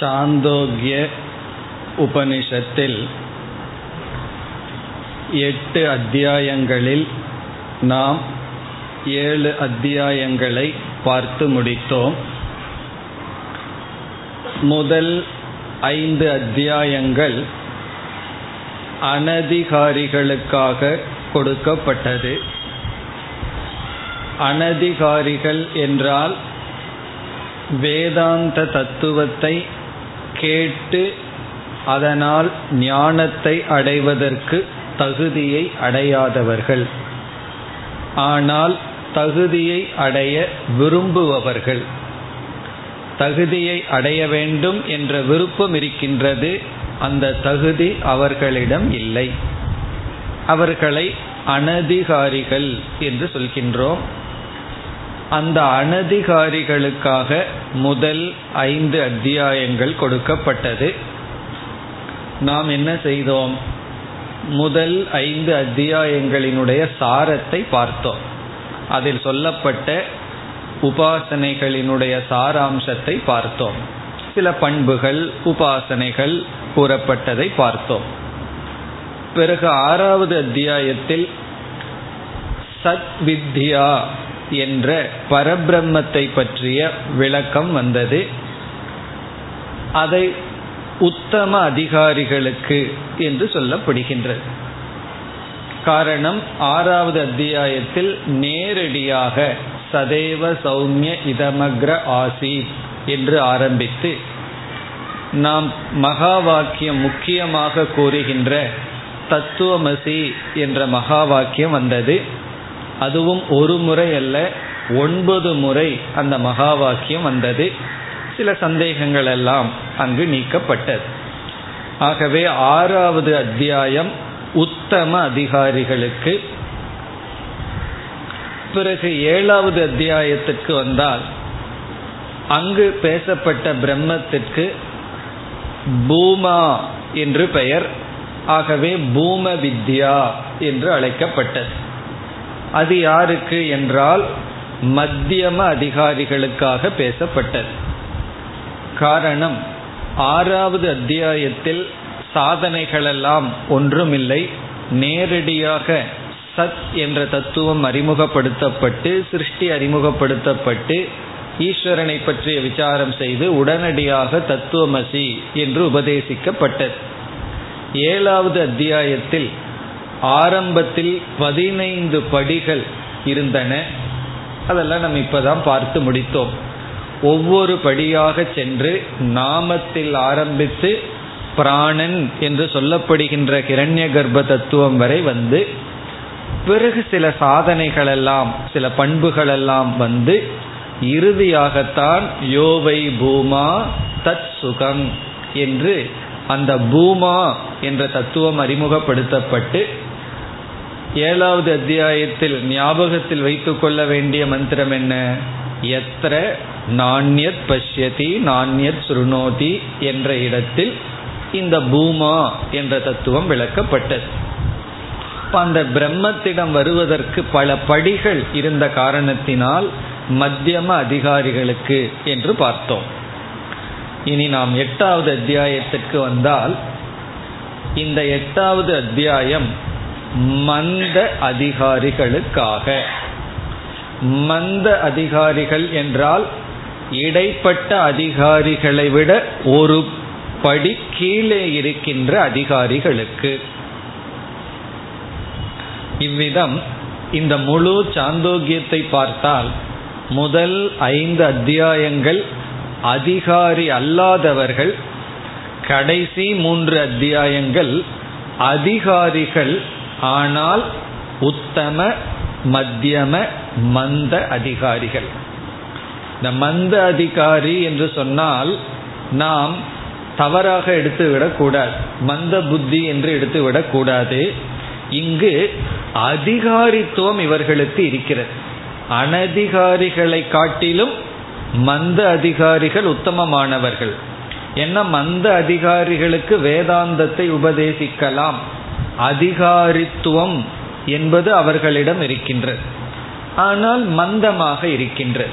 சாந்தோக்கிய உபனிஷத்தில் எட்டு அத்தியாயங்களில் நாம் ஏழு அத்தியாயங்களை பார்த்து முடித்தோம். முதல் ஐந்து அத்தியாயங்கள் அனதிகாரிகளுக்காக கொடுக்கப்பட்டது. அனதிகாரிகள் என்றால் வேதாந்த தத்துவத்தை கேட்டு அதனால் ஞானத்தை அடைவதற்கு தகுதியை அடையாதவர்கள். ஆனால் தகுதியை அடைய விரும்புபவர்கள். தகுதியை அடைய வேண்டும் என்ற விருப்பம் இருக்கின்றது. அந்த தகுதி அவர்களிடம் இல்லை. அவர்களை அனதிகாரிகள் என்று சொல்கின்றோம். அந்த அனதிகாரிகளுக்காக முதல் ஐந்து அத்தியாயங்கள் கொடுக்கப்பட்டது. நாம் என்ன செய்தோம்? முதல் ஐந்து அத்தியாயங்களினுடைய சாரத்தை பார்த்தோம். அதில் சொல்லப்பட்ட உபாசனைகளினுடைய சாராம்சத்தை பார்த்தோம். சில பண்புகள் உபாசனைகள் கூறப்பட்டதை பார்த்தோம். பிறகு ஆறாவது அத்தியாயத்தில் சத் வித்யா என்ற பரபிரம்மத்தை பற்றிய விளக்கம் வந்தது. அதை உத்தம அதிகாரிகளுக்கு என்று சொல்லப்படுகின்றது. காரணம் ஆறாவது அத்தியாயத்தில் நேரடியாக சதேவ சௌமிய இதமக்ர ஆசி என்று ஆரம்பித்து நாம் மகா வாக்கியம் முக்கியமாக கூறுகின்ற தத்துவமசி என்ற மகா வாக்கியம் வந்தது. அதுவும் ஒரு முறை அல்ல ஒன்பது முறை அந்த மகா வாக்கியம் வந்தது. சில சந்தேகங்கள் எல்லாம் அங்கு நீக்கப்பட்டது. ஆகவே ஆறாவது அத்தியாயம் உத்தம அதிகாரிகளுக்கு. பிறகு ஏழாவது அத்தியாயத்திற்கு வந்தால் அங்கு பேசப்பட்ட பிரம்மத்திற்கு பூமா என்று பெயர். ஆகவே பூம வித்யா என்று அழைக்கப்பட்டது. அது யாருக்கு என்றால் மத்தியம அதிகாரிகளுக்காக பேசப்பட்டது. காரணம் ஆறாவது அத்தியாயத்தில் சாதனைகளெல்லாம் ஒன்றுமில்லை. நேரடியாக சத் என்ற தத்துவம் அறிமுகப்படுத்தப்பட்டு சிருஷ்டி அறிமுகப்படுத்தப்பட்டு ஈஸ்வரனை பற்றிய விசாரம் செய்து உடனடியாக தத்துவமசி என்று உபதேசிக்கப்பட்டது. ஏழாவது அத்தியாயத்தில் ஆரம்பத்தில் பதினைந்து படிகள் இருந்தன. அதெல்லாம் நம்ம இப்போதான் பார்த்து முடித்தோம். ஒவ்வொரு படியாக சென்று நாமத்தில் ஆரம்பித்து பிராணன் என்று சொல்லப்படுகின்ற கிரண்ய கர்ப்ப தத்துவம் வரை வந்து பிறகு சில சாதனைகளெல்லாம் சில பண்புகளெல்லாம் வந்து இறுதியாகத்தான் யோவை பூமா தத் சுகம் என்று அந்த பூமா என்ற தத்துவம் அறிமுகப்படுத்தப்பட்டு ஏழாவது அத்தியாயத்தில் ஞாபகத்தில் வைத்துக்கொள்ள வேண்டிய மந்திரம் என்ன? எத்திர நாண்யத் பஷ்யதி நாண்யத் சுருணோதி என்ற இடத்தில் இந்த பூமா என்ற தத்துவம் விளக்கப்பட்டது. அந்த பிரம்மத்திடம் வருவதற்கு பல படிகள் இருந்த காரணத்தினால் மத்தியம அதிகாரிகளுக்கு என்று பார்த்தோம். இனி நாம் எட்டாவது அத்தியாயத்திற்கு வந்தால் இந்த எட்டாவது அத்தியாயம் மந்த அதிகாரிகளுக்காக. மந்த அதிகாரிகள் என்றால் இடைப்பட்ட அதிகாரிகளை விட ஒரு படி கீழே இருக்கின்ற அதிகாரிகளுக்கு. இவ்விதம் இந்த முழு சாந்தோக்கியத்தை பார்த்தால் முதல் ஐந்து அத்தியாயங்கள் அதிகாரி அல்லாதவர்கள் கடைசி மூன்று அத்தியாயங்கள் அதிகாரிகள் ஆனால் உத்தம மத்தியம மந்த அதிகாரிகள். இந்த மந்த அதிகாரி என்று சொன்னால் நாம் தவறாக எடுத்து விடக்கூடாது மந்த புத்தி என்று எடுத்து விடக்கூடாது இங்கு அதிகாரித்துவம் இவர்களுக்கு இருக்கிறது. அனதிகாரிகளை காட்டிலும் மந்த அதிகாரிகள் உத்தமமானவர்கள். என்ன மந்த அதிகாரிகளுக்கு வேதாந்தத்தை உபதேசிக்கலாம்? அதிகாரித்துவம் என்பது அவர்களிடம் இருக்கின்றது ஆனால் மந்தமாக இருக்கின்றது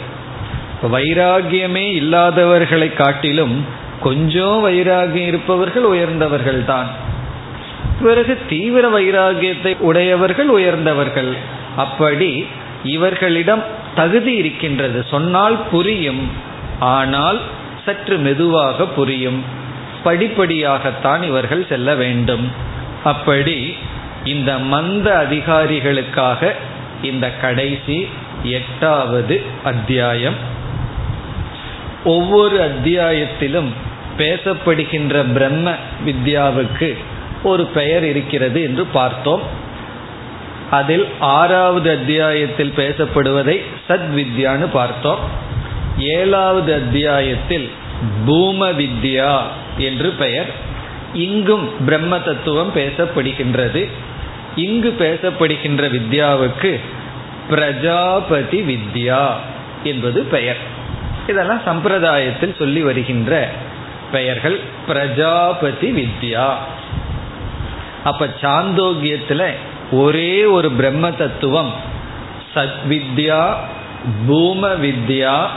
வைராகியமே இல்லாதவர்களை காட்டிலும் கொஞ்சம் வைராகியம் இருப்பவர்கள் உயர்ந்தவர்கள் தான் பிறகு தீவிர வைராகியத்தை உடையவர்கள் உயர்ந்தவர்கள். அப்படி இவர்களிடம் தகுதி இருக்கின்றது. சொன்னால் புரியும் ஆனால் சற்று மெதுவாக புரியும். படிப்படியாகத்தான் இவர்கள் செல்ல வேண்டும். அப்படி இந்த மந்த அதிகாரிகளுக்காக இந்த கடைசி எட்டாவது அத்தியாயம். ஒவ்வொரு அத்தியாயத்திலும் பேசப்படுகின்ற பிரம்ம வித்யாவுக்கு ஒரு பெயர் இருக்கிறது என்று பார்த்தோம். அதில் ஆறாவது அத்தியாயத்தில் பேசப்படுவதை சத்வித்யான்னு பார்த்தோம். ஏழாவது அத்தியாயத்தில் பூம வித்யா என்று பெயர். இங்கும் பிரம்ம தத்துவம் பேசப்படுகின்றது. இங்கு பேசப்படுகின்ற வித்யாவுக்கு பிரஜாபதி வித்யா என்பது பெயர். இதெல்லாம் சம்பிரதாயத்தில் சொல்லி வருகின்ற பெயர்கள் பிரஜாபதி வித்யா. அப்ப சாந்தோக்கியத்துல ஒரே ஒரு பிரம்ம தத்துவம் சத்வித்யா பூம வித்யா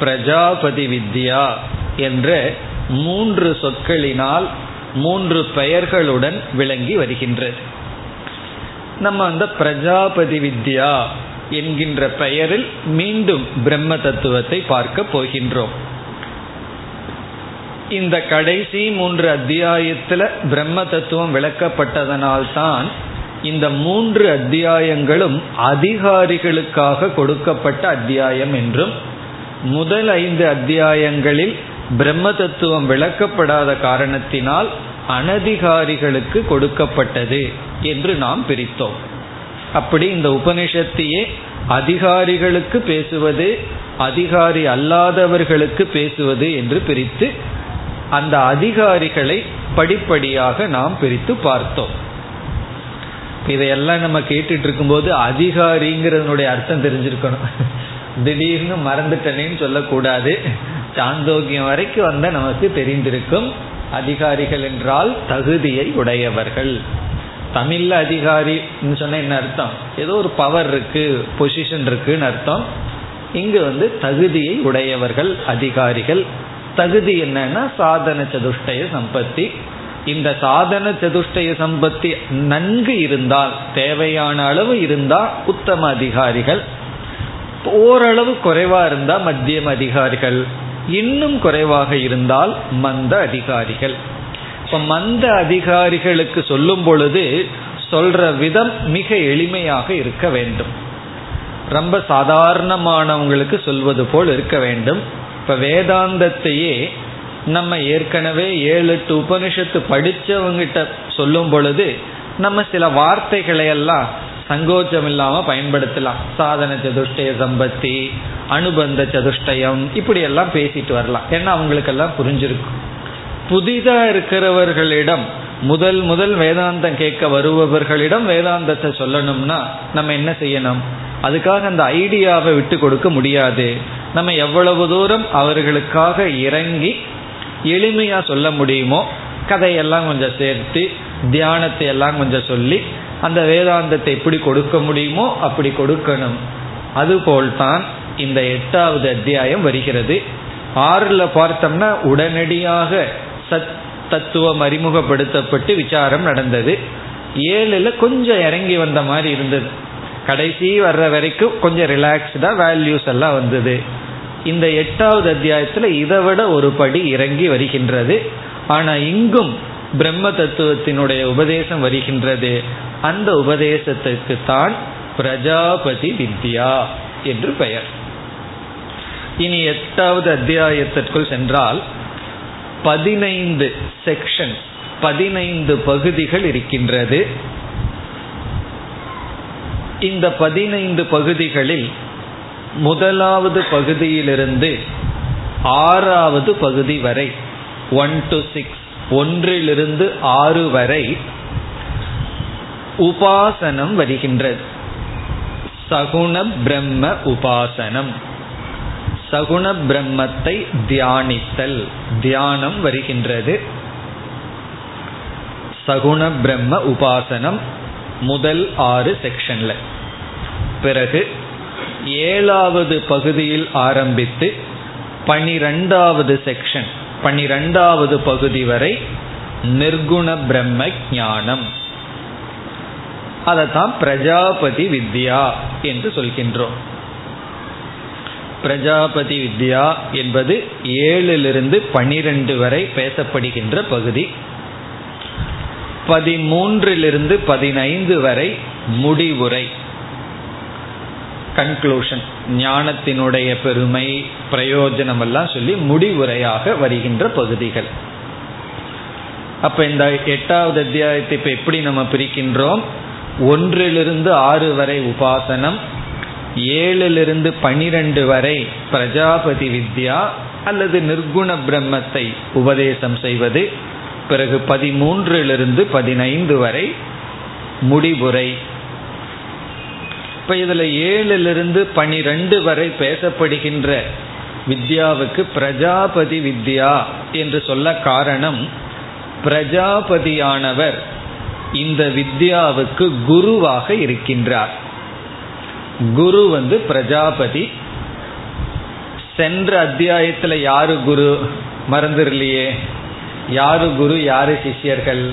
பிரஜாபதி வித்யா என்ற மூன்று சொற்களினால் மூன்று பெயர்களுடன் விளங்கி வருகின்றது. நம்ம அந்த பிரஜாபதி வித்யா என்கின்ற பெயரில் மீண்டும் பிரம்ம தத்துவத்தை பார்க்க போகின்றோம். இந்த கடைசி மூன்று அத்தியாயத்தில் பிரம்ம தத்துவம் விளக்கப்பட்டதனால்தான் இந்த மூன்று அத்தியாயங்களும் அதிகாரிகளுக்காக கொடுக்கப்பட்ட அத்தியாயம் என்றும் முதல் ஐந்து அத்தியாயங்களில் பிரம்ம தத்துவம் விளக்கப்படாத காரணத்தினால் அனதிகாரிகளுக்கு கொடுக்கப்பட்டது என்று நாம் பிரித்தோம். அப்படி இந்த உபனிஷத்தையே அதிகாரிகளுக்கு பேசுவது அதிகாரி அல்லாதவர்களுக்கு பேசுவது என்று பிரித்து அந்த அதிகாரிகளை படிப்படியாக நாம் பிரித்து பார்த்தோம். இதையெல்லாம் நம்ம கேட்டுட்டு இருக்கும்போது அதிகாரிங்கிறதனுடைய அர்த்தம் தெரிஞ்சிருக்கணும். திடீர்னு மறந்துட்டனேன்னு சொல்லக்கூடாது. சாந்தோக்கியம் வரைக்கும் வந்த நமக்கு தெரிந்திருக்கும் அதிகாரிகள் என்றால் தகுதியை உடையவர்கள். தமிழ்ல அதிகாரின்னு சொன்ன என்ன அர்த்தம்? ஏதோ ஒரு பவர் இருக்கு பொசிஷன் இருக்குன்னு அர்த்தம். இங்கு வந்து தகுதியை உடையவர்கள் அதிகாரிகள். தகுதி என்னன்னா சாதன சதுஷ்டய சம்பத்தி. இந்த சாதன சதுஷ்டய சம்பத்தி நன்கு இருந்தால் தேவையான அளவு இருந்தால் உத்தம அதிகாரிகள். ஓரளவு குறைவா இருந்தா மத்தியம் அதிகாரிகள். இன்னும் குறைவாக இருந்தால் மந்த அதிகாரிகள். இப்ப மந்த அதிகாரிகளுக்கு சொல்லும் பொழுது சொல்ற விதம் மிக எளிமையாக இருக்க வேண்டும். ரொம்ப சாதாரணமானவங்களுக்கு சொல்வது போல் இருக்க வேண்டும். இப்ப வேதாந்தத்தையே நம்ம ஏற்கனவே ஏழு எட்டு உபனிஷத்து படித்தவங்கிட்ட சொல்லும் பொழுது நம்ம சில வார்த்தைகளை எல்லாம் சங்கோச்சம் இல்லாம பயன்படுத்தலாம். சாதன சதுஷ்டய சம்பத்தி அனுபந்த சதுஷ்டயம் இப்படி எல்லாம் பேசிட்டு வரலாம். ஏன்னா அவங்களுக்கெல்லாம் புரிஞ்சிருக்கும். புதிதா இருக்கிறவர்களிடம் முதல் முதல் வேதாந்தம் கேட்க வருபவர்களிடம் வேதாந்தத்தை சொல்லணும்னா நம்ம என்ன செய்யணும்? அதுக்காக அந்த ஐடியாவை விட்டு கொடுக்க முடியாது. நம்ம எவ்வளவு தூரம் அவர்களுக்காக இறங்கி எளிமையா சொல்ல முடியுமோ கதையெல்லாம் கொஞ்சம் சேர்த்து தியானத்தை எல்லாம் கொஞ்சம் சொல்லி அந்த வேதாந்தத்தை எப்படி கொடுக்க முடியுமோ அப்படி கொடுக்கணும். அதுபோல்தான் இந்த எட்டாவது அத்தியாயம் வருகிறது. ஆறுல பார்த்தோம்னா உடனடியாக சத் தத்துவம் அறிமுகப்படுத்தப்பட்டு விசாரம் நடந்தது. ஏழுல கொஞ்சம் இறங்கி வந்த மாதிரி இருந்தது. கடைசி வர்ற வரைக்கும் கொஞ்சம் ரிலாக்ஸ்டா வேல்யூஸ் எல்லாம் வந்தது. இந்த எட்டாவது அத்தியாயத்துல இதை விட ஒரு படி இறங்கி வருகின்றது. ஆனா இங்கும் பிரம்ம தத்துவத்தினுடைய உபதேசம் வருகின்றது. அந்த உபதேசத்திற்கு தான் பிரஜாபதி வித்யா என்று பெயர். இனி எட்டாவது அத்தியாயத்திற்குள் சென்றால் பதினைந்து செக்ஷன் பதினைந்து பகுதிகள் இருக்கின்றது. இந்த பதினைந்து பகுதிகளில் முதலாவது பகுதியிலிருந்து ஆறாவது பகுதி வரை ஒன் டு சிக்ஸ் ஒன்றிலிருந்து ஆறு வரை உபாசனம் வருகின்றது. சகுண பிரம்ம உபாசனம். சகுண பிரம்மத்தை தியானித்தல் தியானம் வருகின்றது. சகுண பிரம்ம உபாசனம் முதல் ஆறு செக்ஷன்ல. பிறகு ஏழாவது பகுதியில் ஆரம்பித்து பனிரெண்டாவது செக்ஷன். பனிரெண்டாவது பகுதி வரை நிர்குண பிரம்ம ஞானம். அதைத்தான் பிரஜாபதி வித்யா என்று சொல்கின்றோம். பிரஜாபதி வித்யா என்பது ஏழிலிருந்து பனிரெண்டு வரை பேசப்படுகின்ற பகுதி. பதிமூன்றிலிருந்து பதினைந்து வரை முடிவுரை. கன்க்ளூஷன் ஞானத்தினுடைய பெருமை பிரயோஜனம் எல்லாம் சொல்லி முடிவுரையாக வருகின்ற பகுதிகள். அப்ப இந்த எட்டாவது அத்தியாயத்தை இப்ப எப்படி நம்ம பிரிக்கின்றோம்? ஒன்றிலிருந்து ஆறு வரை உபாசனம் ஏழிலிருந்து பனிரெண்டு வரை பிரஜாபதி வித்யா அல்லது நிர்குண பிரம்மத்தை உபதேசம் செய்வது பிறகு பதிமூன்றிலிருந்து பதினைந்து வரை முடிவுரை. இப்ப இதுல ஏழிலிருந்து பனிரெண்டு வரை பேசப்படுகின்ற வித்யாவுக்கு பிரஜாபதி வித்யா என்று சொல்ல காரணம் பிரஜாபதியானவர் இந்த வித்யாவுக்கு குருவாக இருக்கின்றார். குரு வந்து பிரஜாபதி. சென்ற அத்தியாயத்தில் யாரு குரு? மறந்துடலையே. யாரு குரு? யாரு சிஷ்யர்கள்?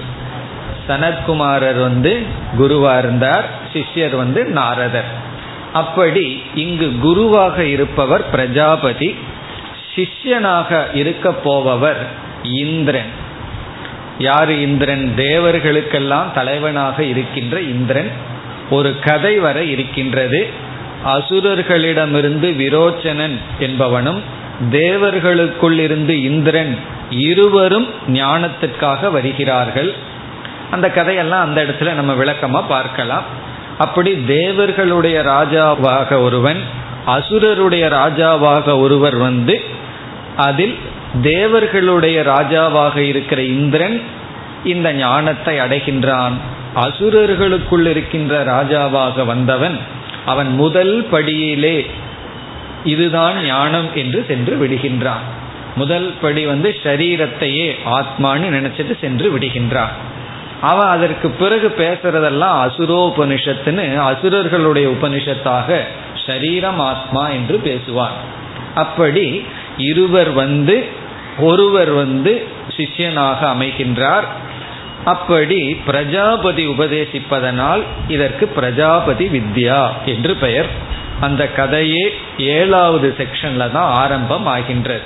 சனத்குமாரர் வந்து குருவா இருந்தார். சிஷ்யர் வந்து நாரதர். அப்படி இங்கு குருவாக இருப்பவர் பிரஜாபதி சிஷ்யனாக இருக்க போபவர் இந்திரன். யாரு இந்திரன்? தேவர்களுக்கெல்லாம் தலைவனாக இருக்கின்ற இந்திரன். ஒரு கதை வர இருக்கின்றது. அசுரர்களிடமிருந்து விரோச்சனன் என்பவனும் தேவர்களுக்குள் இருந்து இந்திரன் இருவரும் ஞானத்திற்காக வருகிறார்கள். அந்த கதையெல்லாம் அந்த இடத்துல நம்ம விளக்கமாக பார்க்கலாம். அப்படி தேவர்களுடைய ராஜாவாக ஒருவன் அசுரருடைய ராஜாவாக ஒருவர் வந்து அதில் தேவர்களுடைய ராஜாவாக இருக்கிற இந்திரன் இந்த ஞானத்தை அடைகின்றான். அசுரர்களுக்குள் இருக்கின்ற ராஜாவாக வந்தவன் அவன் முதல் படியிலே இதுதான் ஞானம் என்று சென்று விடுகின்றான். முதல் படி வந்து ஷரீரத்தையே ஆத்மான்னு நினைச்சிட்டு சென்று விடுகின்றான். அவன் அதற்கு பிறகு பேசுறதெல்லாம் அசுரோபனிஷத்துன்னு அசுரர்களுடைய உபனிஷத்தாக சரீரம் ஆத்மா என்று பேசுவான் அப்படி இருவர் வந்து ஒருவர் வந்து சிஷ்யனாக அமைகின்றார். அப்படி பிரஜாபதி உபதேசிப்பதனால் இதற்கு பிரஜாபதி வித்யா என்று பெயர். அந்த கதையே ஏழாவது செக்ஷன்ல தான் ஆரம்பம் ஆகின்றது.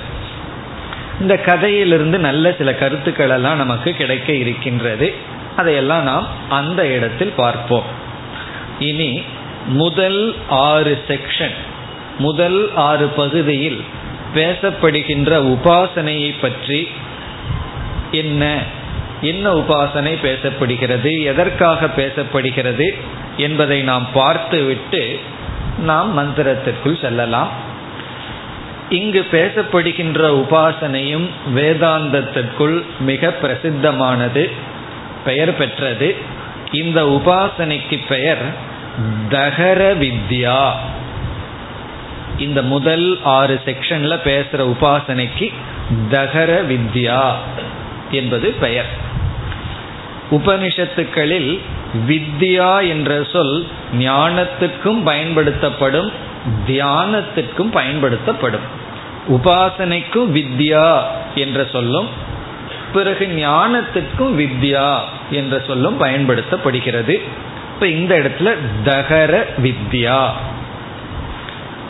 இந்த கதையிலிருந்து நல்ல சில கருத்துக்கள் எல்லாம் நமக்கு கிடைக்க இருக்கின்றது. அதையெல்லாம் நாம் அந்த இடத்தில் பார்ப்போம். இனி முதல் ஆறு செக்ஷன் முதல் ஆறு பகுதியில் பேசப்படுகின்ற உபாசனையை பற்றி என்ன என்ன உபாசனை பேசப்படுகிறது எதற்காக பேசப்படுகிறது என்பதை நாம் பார்த்துவிட்டு நாம் மந்திரத்திற்குள் செல்லலாம். இங்கு பேசப்படுகின்ற உபாசனையும் வேதாந்தத்திற்குள் மிக பிரசித்தமானது. பெயர் பெற்றது. இந்த உபாசனைக்கு பெயர் தகர வித்யா. இந்த முதல் ஆறு செக்ஷன்ல பேசுற உபாசனைக்கு தகர வித்யா என்பது பெயர். உபனிஷத்துக்களில் வித்யா என்ற சொல் ஞானத்துக்கும் பயன்படுத்தப்படும் தியானத்திற்கும் பயன்படுத்தப்படும். உபாசனைக்கும் வித்யா என்ற சொல்லும் பிறகு ஞானத்துக்கும் வித்யா என்ற சொல்லும் பயன்படுத்தப்படுகிறது. இப்ப இந்த இடத்துல தகர வித்யா.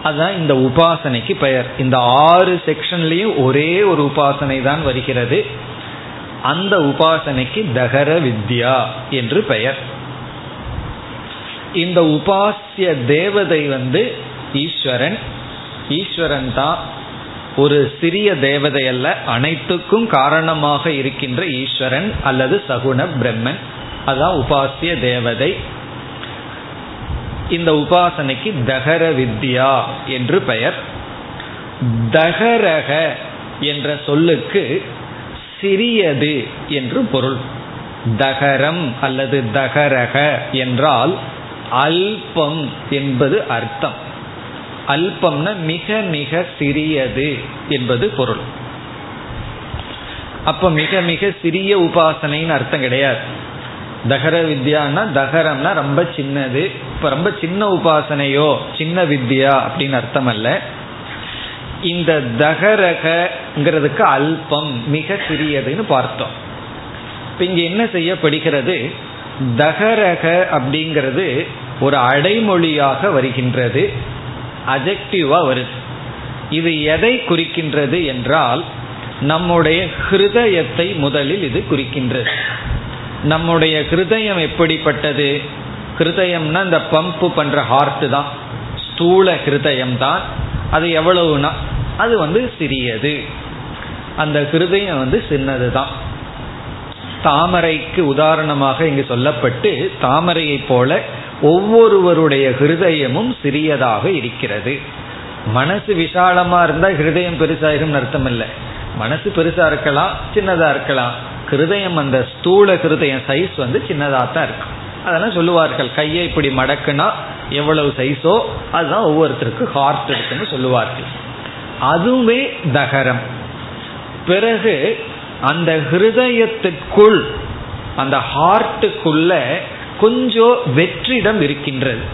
அதான் இந்த உபாசனைக்கு பெயர். இந்த ஆறு செக்ஷன்லயும் ஒரே ஒரு உபாசனை தான் வருகிறது. அந்த உபாசனைக்கு தகர வித்யா என்று பெயர். இந்த உபாசிய தேவதை வந்து ஈஸ்வரன். ஈஸ்வரன் தான் ஒரு சிறிய தேவதை அல்ல அனைத்துக்கும் காரணமாக இருக்கின்ற ஈஸ்வரன் அல்லது சகுண பிரம்மன். அதான் உபாசிய தேவதை. இந்த உபாசனைக்கு தகர வித்யா என்று பெயர். தகரக என்ற சொல்லுக்கு சிறியது என்று பொருள். தகரம் அல்லது தகரக என்றால் அல்பம் என்பது அர்த்தம். அல்பம்னா மிக மிக சிறியது என்பது பொருள். அப்ப மிக மிக சிறிய உபாசனைன்னு அர்த்தம் கிடையாது. தகர வித்யான்னா தகரம்னா ரொம்ப சின்னது இப்ப ரொம்ப சின்ன உபாசனையோ சின்ன வித்யா அப்படின்னு அர்த்தம் அல்ல இந்த தகரகங்கிறதுக்கு அல்பம் மிக சிறியதுன்னு பார்த்தோம். இப்ப இங்க என்ன செய்யப்படுகிறது? தகரக அப்படிங்கிறது ஒரு அடைமொழியாக வருகின்றது. அஜெக்டிவா வருது. இது எதை குறிக்கின்றது என்றால் நம்முடைய ஹிருதயத்தை முதலில் இது குறிக்கின்றது. நம்முடைய ஹிருதயம் எப்படிப்பட்டது? ஹிருதயம்னா இந்த பம்ப் பண்ற ஹார்ட் தான். ஸ்தூல ஹிருதயம் தான். அது எவ்வளவுனா அது வந்து சிறியது. அந்த ஹிருதயம் வந்து சின்னது தான். தாமரைக்கு உதாரணமாக இங்கு சொல்லப்பட்டு தாமரையை போல ஒவ்வொருவருடைய ஹிருதயமும் சிறியதாக இருக்கிறது. மனசு விசாலமா இருந்தா ஹிருதயம் பெருசாயிரும் அர்த்தம் இல்லை மனசு பெருசா இருக்கலாம் சின்னதா இருக்கலாம். ஹிருதயம் அந்த ஸ்தூல ஹிருதயம் சைஸ் வந்து சின்னதாக தான் இருக்கும் அதெல்லாம் சொல்லுவார்கள் கையை இப்படி மடக்குனா எவ்வளவு சைஸோ அதுதான் ஒவ்வொருத்தருக்கு ஹார்ட் இருக்குன்னு சொல்லுவார்கள். அதுவே தகரம். பிறகு அந்த ஹிருதயத்துக்குள் அந்த ஹார்ட்டுக்குள்ள கொஞ்சம் வெற்றிடம் இருக்கின்றது.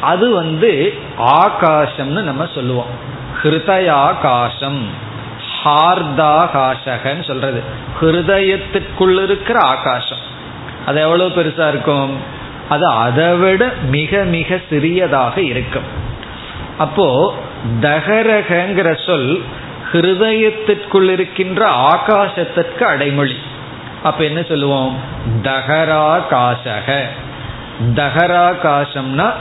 அது வந்து ஆகாசம்னு நம்ம சொல்லுவோம். ஹிருதயாகாசம் ஹார்தாகாசகன்னு சொல்றது. ஹிருதயத்துக்குள் இருக்கிற ஆகாசம். அது எவ்வளவு பெருசா இருக்கும்? அது அதை விட மிக மிக சிறியதாக இருக்கும். அப்போ தகரகங்கிற சொல் ஹிருதயத்திற்குள் இருக்கின்ற ஆகாசத்திற்கு அடைமொழி. அப்ப என்ன சொல்லுவோம்? தகராகாசக. தகராகாசம்னா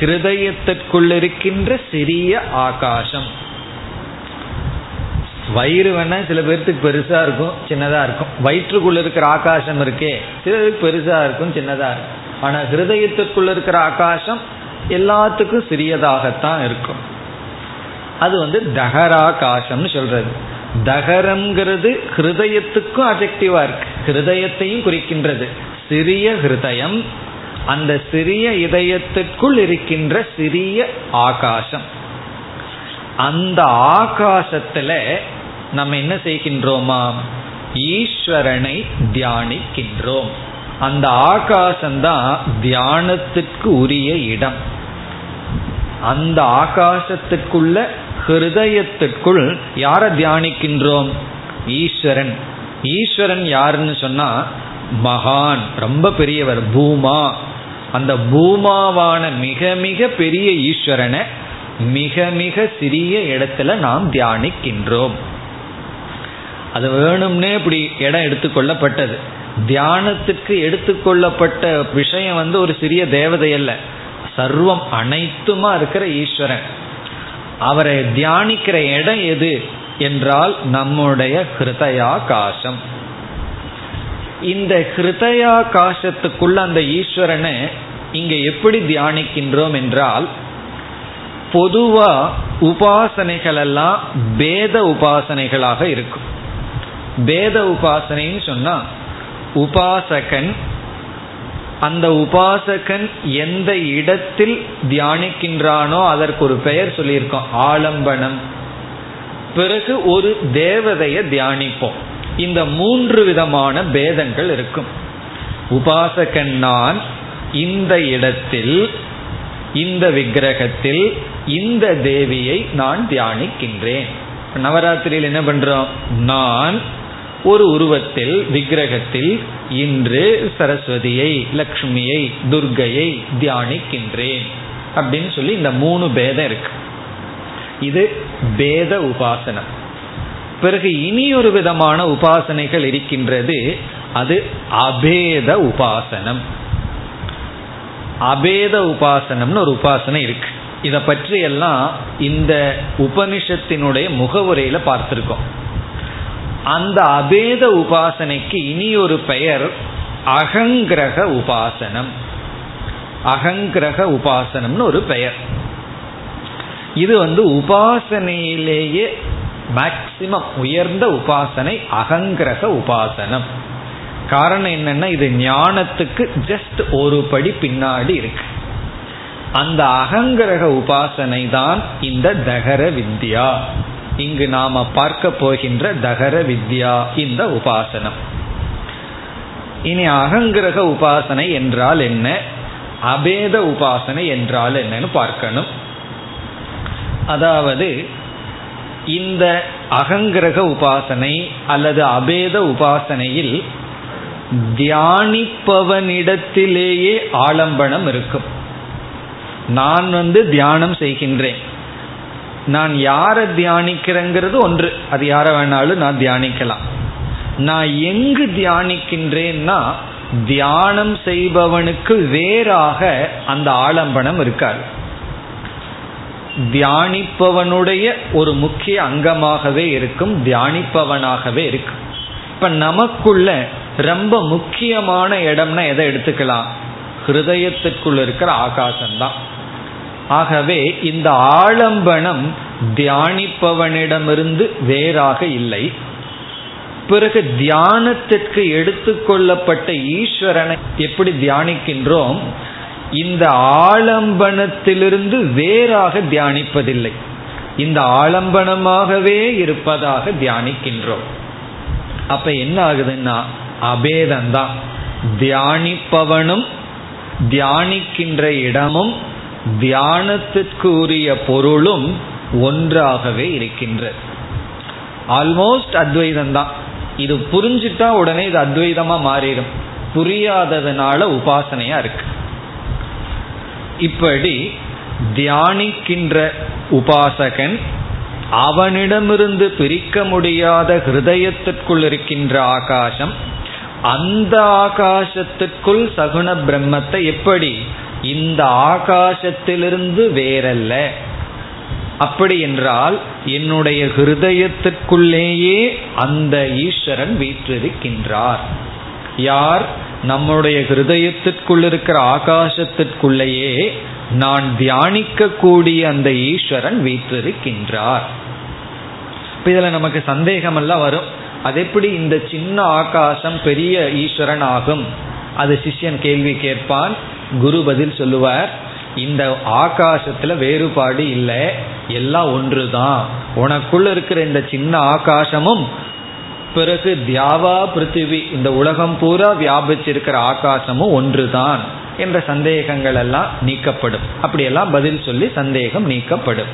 ஹிருதயத்திற்குள் இருக்கின்ற சிறிய ஆகாசம். வயிறு வேணா சில பேர்த்துக்கு பெருசா இருக்கும் சின்னதா இருக்கும். வயிற்றுக்குள்ள இருக்கிற ஆகாசம் இருக்கே சிலருக்கு பெருசா இருக்கும் சின்னதா இருக்கும். ஆனா ஹிருதயத்திற்குள்ள இருக்கிற ஆகாசம் எல்லாத்துக்கும் சிறியதாகத்தான் இருக்கும். அது வந்து தகராகாசம்னு சொல்றது. தகரம்ங்கிறது ஹிருதயத்துக்கும் அஜெக்டிவா இருக்கு. ஹிருதயத்தையும் குறிக்கின்றது. சிறிய ஹிருதயம் அந்த சிறிய இதயத்திற்குள் இருக்கின்ற சிறிய ஆகாசம். அந்த ஆகாசத்துல நம்ம என்ன செய்கின்றோமா? ஈஸ்வரனை தியானிக்கின்றோம். அந்த ஆகாசம்தான் தியானத்திற்கு உரிய இடம். அந்த ஆகாசத்துக்குள்ள ஹிருதயத்திற்குள் யாரை தியானிக்கின்றோம்? ஈஸ்வரன். ஈஸ்வரன் யாருன்னு சொன்னா மகான் ரொம்ப பெரியவர் பூமா. அந்த பூமாவான மிக மிக பெரிய ஈஸ்வரனை மிக மிக சிறிய இடத்துல நாம் தியானிக்கின்றோம். அது வேணும்னே இப்படி இடம் எடுத்துக்கொள்ளப்பட்டது தியானத்துக்கு எடுத்துக்கொள்ளப்பட்ட விஷயம் வந்து ஒரு சிறிய தேவதை அல்ல. சர்வம் அனைத்துமா இருக்கிற ஈஸ்வரன். அவரை தியானிக்கிற இடம் எது என்றால் நம்முடைய ஹிருதயாகாசம். இந்த ஹிருதயாகாசத்துக்குள்ள அந்த ஈஸ்வரனை இங்க எப்படி தியானிக்கின்றோம் என்றால் பொதுவா உபாசனைகள் எல்லாம் பேத உபாசனைகளாக இருக்கும். பேத உபாசனைன்னு சொன்னா உபாசகன் அந்த உபாசகன் எந்த இடத்தில் தியானிக்கின்றானோ அதற்கு ஒரு பெயர் சொல்லியிருக்கோம். ஆலம்பனம். பிறகு ஒரு தேவதையை தியானிப்போம். இந்த மூன்று விதமான பேதங்கள் இருக்கும். உபாசகன் நான் இந்த இடத்தில் இந்த விக்கிரகத்தில் இந்த தேவியை நான் தியானிக்கின்றேன். நவராத்திரியில் என்ன பண்றோம்? நான் ஒரு உருவத்தில் விக்கிரகத்தில் இன்று சரஸ்வதியை லக்ஷ்மியை துர்கையை தியானிக்கின்றேன். அப்படின்னு சொல்லி இந்த மூணு பேதம் இருக்கு. இது பேத உபாசனம். பிறகு இனி ஒரு விதமான உபாசனைகள் இருக்கின்றது. அது அபேத உபாசனம். அபேத உபாசனம்னு ஒரு உபாசனை இருக்கு. இதை பற்றி எல்லாம் இந்த உபனிஷத்தினுடைய முகவுரையில பார்த்திருக்கோம். அந்த அபேத உபாசனைக்கு இனி ஒரு பெயர் அகங்கிரக உபாசனம். அகங்கிரக உபாசனம்னு ஒரு பெயர். இது வந்து உபாசனையிலேயே மேக்சிமம் உயர்ந்த உபாசனை அகங்கிரக உபாசனம். காரணம் என்னன்னா இது ஞானத்துக்கு ஜஸ்ட் ஒரு படி பின்னாடி இருக்கு. அந்த அகங்கிரக உபாசனை தான் இந்த தகர வித்யா. இங்கு நாம பார்க்க போகின்ற தகர வித்யா இந்த உபாசனம். இனி அகங்கிரக உபாசனை என்றால் என்ன? அபேத உபாசனை என்றால் என்னன்னு பார்க்கணும். அதாவது இந்த அகங்கிரக உபாசனை அல்லது அபேத உபாசனையில் தியானிப்பவனிடத்திலேயே ஆலம்பனம் இருக்கும். நான் வந்து தியானம் செய்கின்றேன். நான் யாரை தியானிக்கிறேங்கிறது ஒன்று. அது யாரை வேணாலும் நான் தியானிக்கலாம். நான் எங்கு தியானிக்கின்றேன்னா தியானம் செய்பவனுக்கு வேறாக அந்த ஆலம்பனம் இருக்காது. தியானிப்பவனுடைய ஒரு முக்கிய அங்கமாகவே இருக்கும் தியானிப்பவனாகவே இருக்கும். இப்ப நமக்குள்ள ரொம்ப முக்கியமான இடம்னா எதை எடுத்துக்கலாம்? ஹிருதயத்திற்குள்ள இருக்கிற ஆகாசம்தான். ஆகவே இந்த ஆலம்பனம் தியானிப்பவனிடமிருந்து வேறாக இல்லை. பிறகு தியானத்திற்கு எடுத்துக்கொள்ளப்பட்ட ஈஸ்வரனை எப்படி தியானிக்கின்றோம்? இந்த ஆலம்பனத்திலிருந்து வேறாக தியானிப்பதில்லை. இந்த ஆலம்பனமாகவே இருப்பதாக தியானிக்கின்றோம். அப்ப என்ன ஆகுதுன்னா அபேதம்தான். தியானிப்பவனும் தியானிக்கின்ற இடமும் தியானத்திற்கு உரிய பொருளும் ஒன்றாகவே இருக்கின்றது ஆல்மோஸ்ட் அத்வைதம் தான் இது புரிஞ்சுட்டா உடனே இது அத்வைதமா மாறிடும். புரியாததுனால உபாசனையா இருக்கு. இப்படி தியானிக்கின்ற உபாசகன் அவனிடமிருந்து பிரிக்க முடியாத ஹிருதயத்திற்குள் இருக்கின்ற ஆகாசம் அந்த ஆகாசத்திற்குள் சகுண பிரம்மத்தை எப்படி இந்த ஆகாசத்திலிருந்து வேறல்ல. அப்படி என்றால் என்னுடைய ஹிருதயத்திற்குள்ளேயே அந்த ஈஸ்வரன் வீற்றிருக்கின்றார். யார்? நம்முடைய ஹிருதயத்திற்குள் இருக்கிற ஆகாசத்திற்குள்ளேயே நான் தியானிக்க கூடிய அந்த ஈஸ்வரன் வீற்றிருக்கின்றார். இப்ப இதுல நமக்கு சந்தேகம் எல்லாம் வரும். அது எப்படி இந்த சின்ன ஆகாசம் பெரிய ஈஸ்வரன் ஆகும்? அது சிஷ்யன் கேள்வி கேட்பான். குரு பதில் சொல்லுவார் இந்த ஆகாசத்துல வேறுபாடு இல்லை எல்லாம் ஒன்று தான் உனக்குள்ள இருக்கிற இந்த சின்ன ஆகாசமும் பிறகு தியாவா பிருத்திவி இந்த உலகம் பூரா வியாபிச்சிருக்கிற ஆகாசமும் ஒன்றுதான் என்ற சந்தேகங்கள் எல்லாம் நீக்கப்படும். அப்படியெல்லாம் பதில் சொல்லி சந்தேகம் நீக்கப்படும்.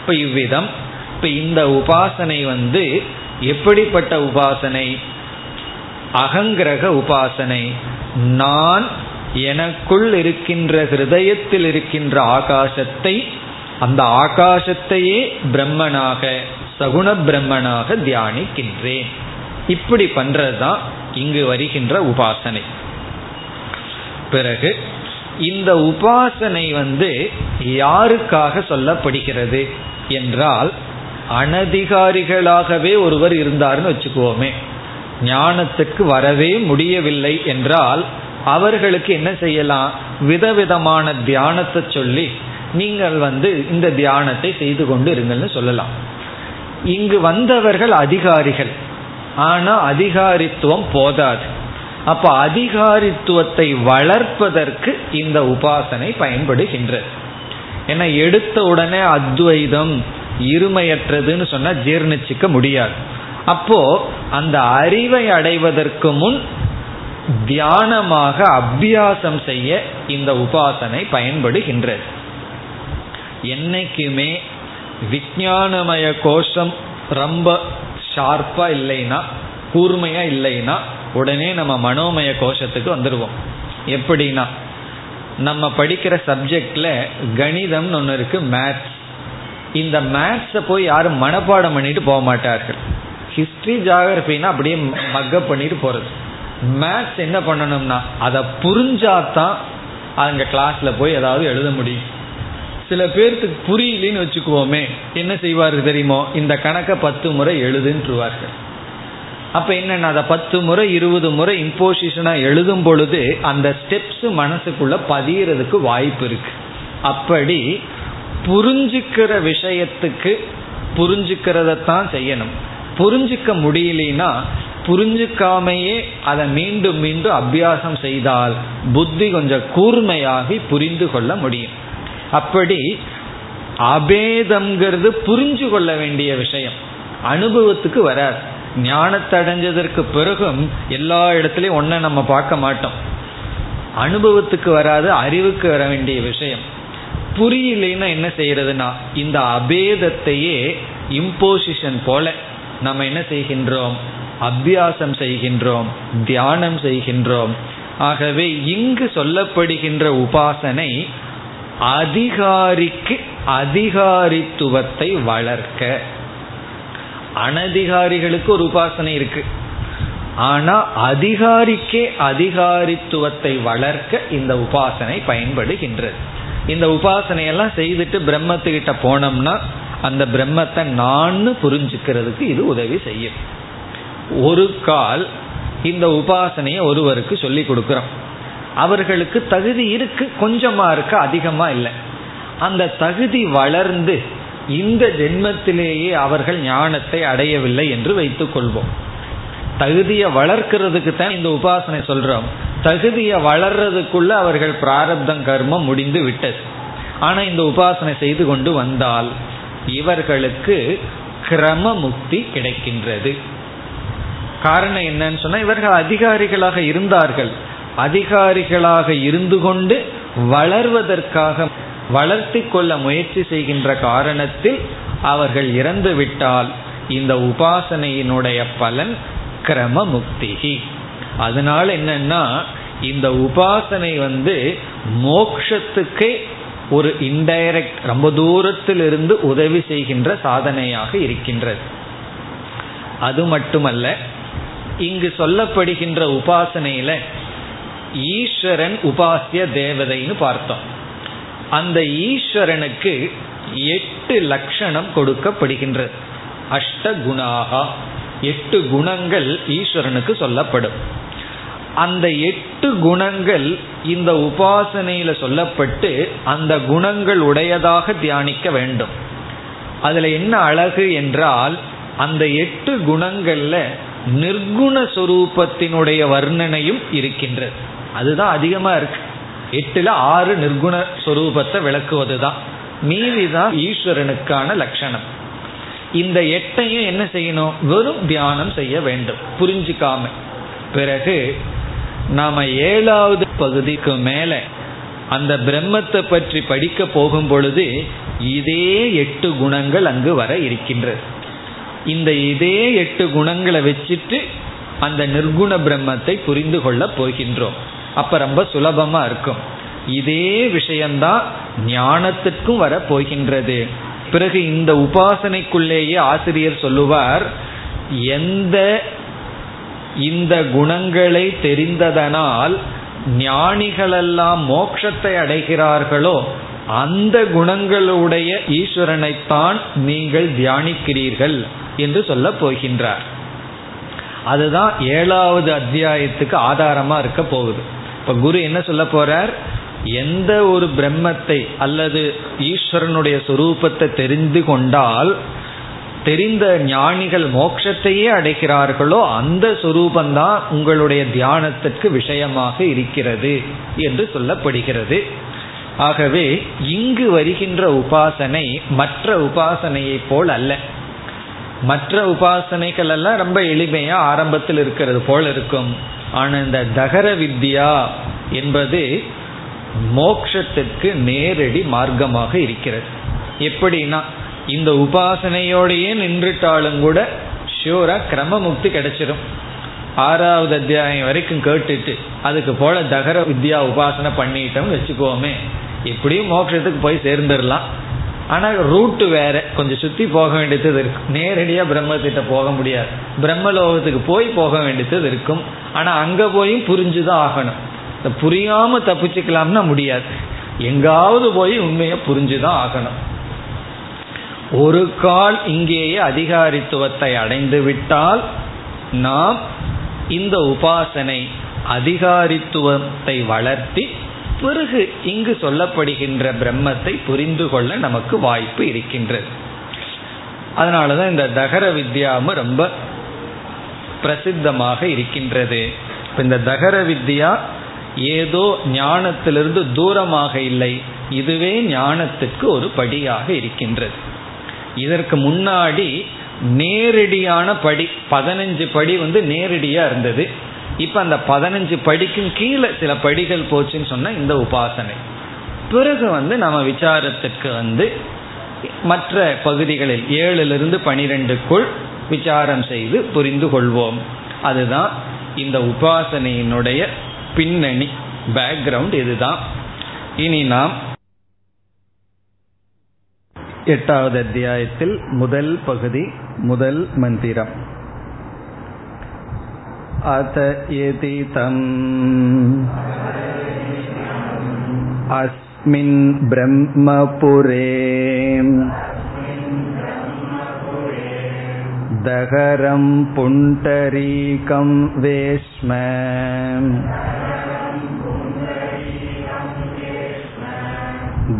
இப்ப இவ்விதம் இப்ப இந்த உபாசனை வந்து எப்படிப்பட்ட உபாசனை? அகங்கிரக உபாசனை. நான் எனக்குள் இருக்கின்ற ஹிருதயத்தில் இருக்கின்ற ஆகாசத்தை அந்த ஆகாசத்தையே பிரம்மனாக சகுண பிரம்மனாக தியானிக்கின்றேன். இப்படி பண்றதுதான் இங்கு வருகின்ற உபாசனை. பிறகு இந்த உபாசனை வந்து யாருக்காக சொல்லப்படுகிறது என்றால் அனதிகாரிகளாகவே ஒருவர் இருந்தார்னு வச்சுக்குவோமே ஞானத்துக்கு வரவே முடியவில்லை என்றால் அவர்களுக்கு என்ன செய்யலாம்? விதவிதமான தியானத்தை சொல்லி நீங்கள் வந்து இந்த தியானத்தை செய்து கொண்டு இருங்கள்னு சொல்லலாம். இங்கு வந்தவர்கள் அதிகாரிகள். ஆனா அதிகாரித்துவம் போதாது. அப்ப அதிகாரித்துவத்தை வளர்ப்பதற்கு இந்த உபாசனை பயன்படுகின்றது. ஏன்னா எடுத்த உடனே அத்வைதம் இருமையற்றதுன்னு சொன்னா ஜீர்ணிச்சிக்க முடியாது. அப்போ அந்த அறிவை அடைவதற்கு முன் தியானமாக அபியாசம் செய்ய இந்த உபாசனை பயன்படுகின்றது. என்னைக்குமே விஜயானமய கோஷம் ரொம்ப ஷார்ப்பா இல்லைன்னா கூர்மையா இல்லைன்னா உடனே நம்ம மனோமய கோஷத்துக்கு வந்துடுவோம் எப்படின்னா நம்ம படிக்கிற சப்ஜெக்ட்ல கணிதம்னு ஒன்று இருக்கு மேத்ஸ் இந்த மேத்ஸை போய் யாரும் மனப்பாடம் பண்ணிட்டு போக மாட்டார்கள். ஹிஸ்ட்ரி ஜாகிரபின்னா அப்படியே மக்கப் பண்ணிட்டு போறது. மேத்ஸ் என்ன பண்ணணும்னா அதை புரிஞ்சாதான் அங்க கிளாஸ்ல போய் ஏதாவது எழுத முடியும். சில பேர்த்துக்கு புரியலன்னு வச்சுக்குவோமே என்ன செய்வார்கள் தெரியுமோ? இந்த கணக்கை பத்து முறை எழுதுன்றுவார்கள். அப்ப என்னன்னா அதை பத்து முறை இருபது முறை இம்போசிஷனா எழுதும் பொழுது அந்த ஸ்டெப்ஸ் மனசுக்குள்ள பதியறதுக்கு வாய்ப்பு இருக்கு. அப்படி புரிஞ்சுக்கிற விஷயத்துக்கு புரிஞ்சுக்கிறதத்தான் செய்யணும். புரிஞ்சிக்க முடியலனா புரிஞ்சுக்காமையே அதை மீண்டும் மீண்டும் அபியாசம் செய்தால் புத்தி கொஞ்சம் கூர்மையாகி புரிந்து கொள்ள முடியும். அப்படி அபேதம்ங்கிறது புரிஞ்சு கொள்ள வேண்டிய விஷயம். அனுபவத்துக்கு வராது. ஞானத்தை அடைஞ்சதற்கு பிறகும் எல்லா இடத்துலையும் ஒன்றை நம்ம பார்க்க மாட்டோம். அனுபவத்துக்கு வராது அறிவுக்கு வர வேண்டிய விஷயம். புரியலைன்னா என்ன செய்யறதுன்னா இந்த அபேதத்தையே இம்போசிஷன் போல நம்ம என்ன செய்கின்றோம்? அபியாசம் செய்கின்றோம் தியானம் செய்கின்றோம். ஆகவே இங்கு சொல்லப்படுகின்ற உபாசனை அதிகாரிக்கு அதிகாரித்துவத்தை வளர்க்க. அனதிகாரிகளுக்கு ஒரு உபாசனை இருக்கு. ஆனா அதிகாரிக்கே அதிகாரித்துவத்தை வளர்க்க இந்த உபாசனை பயன்படுகின்றது. இந்த உபாசனையெல்லாம் செய்துட்டு பிரம்மத்துக்கிட்ட போனோம்னா அந்த பிரம்மத்தை நான் புரிஞ்சுக்கிறதுக்கு இது உதவி செய்யும். ஒரு கால் இந்த உபாசனையை ஒருவருக்கு சொல்லி கொடுக்குறோம். அவர்களுக்கு தகுதி இருக்கு கொஞ்சமா இருக்கு அதிகமா இல்லை. அந்த தகுதி வளர்ந்து இந்த ஜென்மத்திலேயே அவர்கள் ஞானத்தை அடையவில்லை என்று வைத்துக் கொள்வோம். தகுதியை வளர்க்கிறதுக்கு தான் இந்த உபாசனை சொல்றோம். தகுதியை வளர்றதுக்குள்ள அவர்கள் பிராரப்தம் கர்மம் முடிந்து விட்டது. ஆனா இந்த உபாசனை செய்து கொண்டு வந்தால் இவர்களுக்கு கிரம முக்தி கிடைக்கின்றது. காரணம் என்னன்னு சொன்னா இவர்கள் அதிகாரிகளாக இருந்தார்கள். அதிகாரிகளாக இருந்து கொண்டு வளர்வதற்காக வளர்த்தி கொள்ள முயற்சி செய்கின்ற காரணத்தில் அவர்கள் இறந்து விட்டால் இந்த உபாசனையினுடைய பலன் கிரம முக்திகி அதனால என்னன்னா இந்த உபாசனை வந்து மோக்ஷத்துக்கே ஒரு இன்டைரக்ட் ரொம்ப தூரத்தில் இருந்து உதவி செய்கின்ற சாதனையாக இருக்கின்றது. அது மட்டுமல்ல இங்கு சொல்லப்படுகின்ற உபாசனையில ஈஸ்வரன் உபாசிய தேவதைன்னு பார்த்தோம். அந்த ஈஸ்வரனுக்கு எட்டு லட்சணம் கொடுக்கப்படுகின்றது. அஷ்ட குணாகா எட்டு குணங்கள் ஈஸ்வரனுக்கு சொல்லப்படும். அந்த எட்டு குணங்கள் இந்த உபாசனையில சொல்லப்பட்டு அந்த குணங்கள் உடையதாக தியானிக்க வேண்டும். அதுல என்ன அழகு என்றால் அந்த எட்டு குணங்கள்ல நிர்குண சொரூபத்தினுடைய வர்ணனையும் இருக்கின்றது. அதுதான் அதிகமாக இருக்கு. எட்டுல ஆறு நிர்குண சொரூபத்தை விளக்குவது தான் மீதிதான் ஈஸ்வரனுக்கான லட்சணம். இந்த எட்டையும் என்ன செய்யணும்? வெறும் தியானம் செய்ய வேண்டும். புரிஞ்சுக்காம. பிறகு நாம ஏழாவது பகுதிக்கு மேல அந்த பிரம்மத்தை பற்றி படிக்க போகும் பொழுது இதே எட்டு குணங்கள் அங்கு வர இருக்கின்றது. இந்த இதே எட்டு குணங்களை வச்சுட்டு அந்த நிர்குண பிரம்மத்தை புரிந்து கொள்ள போகின்றோம். அப்ப ரொம்ப சுலபமா இருக்கும். இதே விஷயம்தான் ஞானத்துக்கும் வர போகின்றது. பிறகு இந்த உபாசனைக்குள்ளேயே ஆசிரியர் சொல்லுவார் எந்த இந்த குணங்களை தெரிந்ததனால் ஞானிகளெல்லாம் மோட்சத்தை அடைகிறார்களோ அந்த குணங்களுடைய ஈஸ்வரனைத்தான் நீங்கள் தியானிக்கிறீர்கள். என்று சொல்ல போகின்றார். அதுதான் ஏழாவது அத்தியாயத்துக்கு ஆதாரமா இருக்க போகுது. இப்ப குரு என்ன சொல்ல போறார்? எந்த ஒரு பிரம்மத்தை அல்லது ஈஸ்வரனுடைய சுரூபத்தை தெரிந்து கொண்டால் தெரிந்த ஞானிகள் மோட்சத்தையே அடைகிறார்களோ அந்த சுரூபந்தான் உங்களுடைய தியானத்திற்கு விஷயமாக இருக்கிறது என்று சொல்லப்படுகிறது. ஆகவே இங்கு வருகின்ற உபாசனை மற்ற உபாசனையைப் போல் அல்ல. மற்ற உபாசனைகள் எல்லாம் ரொம்ப எளிமையா ஆரம்பத்தில் இருக்கிறது போல இருக்கும். ஆனா இந்த தகர வித்யா என்பது மோக்ஷத்துக்கு நேரடி மார்க்கமாக இருக்கிறது. எப்படின்னா இந்த உபாசனையோடையே நின்றுட்டாலும் கூட ஷியூரா கிரமமுக்தி கிடைச்சிடும் ஆறாவது அத்தியாயம் வரைக்கும் கேட்டுட்டு அதுக்கு போல தகர வித்யா உபாசனை பண்ணிட்டோம் வச்சுக்கோமே எப்படியும் மோட்சத்துக்கு போய் சேர்ந்துடலாம் ஆனால் ரூட்டு வேற. கொஞ்சம் சுற்றி போக வேண்டியது இருக்கும் நேரடியாக பிரம்மத்திட்ட போக முடியாது. பிரம்மலோகத்துக்கு போய் போக வேண்டியது இருக்கும். ஆனால் அங்கே போயும் புரிஞ்சுதான் ஆகணும். புரியாம தப்பிச்சுக்கலாம்னா முடியாது. எங்காவது போய் உண்மையை புரிஞ்சுதான் ஆகணும். ஒரு கால் இங்கேயே அதிகாரித்துவத்தை அடைந்து விட்டால் நாம் இந்த உபாசனை அதிகாரித்துவத்தை வளர்த்தி பிறகு இங்கு சொல்லப்படுகின்ற பிரம்மத்தை புரிந்து கொள்ள நமக்கு வாய்ப்பு இருக்கின்றது. அதனாலதான் இந்த தகர வித்யாவும் ரொம்ப பிரசித்தமாக இருக்கின்றது. இந்த தகர வித்யா ஏதோ ஞானத்திலிருந்து தூரமாக இல்லை. இதுவே ஞானத்துக்கு ஒரு படியாக இருக்கின்றது. இதற்கு முன்னாடி நேரடியான படி பதினஞ்சு படி வந்து நேரடியாக இருந்தது. இப்ப அந்த பதினஞ்சு படிக்கும் கீழே சில படிகள் போச்சுன்னு சொன்ன இந்த உபாசனை. பிறகு வந்து நம்ம விசாரத்துக்கு வந்து மற்ற பகுதிகளில் ஏழிலிருந்து பனிரெண்டுக்குள் விசாரம் செய்து புரிந்து கொள்வோம். அதுதான் இந்த உபாசனையினுடைய பின்னணி பேக்ரவுண்ட் இதுதான். இனி நாம் எட்டாவது அத்தியாயத்தில் முதல் பகுதி முதல் மந்திரம். अत यदि तम् अस्मिन् ब्रह्मपुरे दहरं पुण्डरीकं वेश्म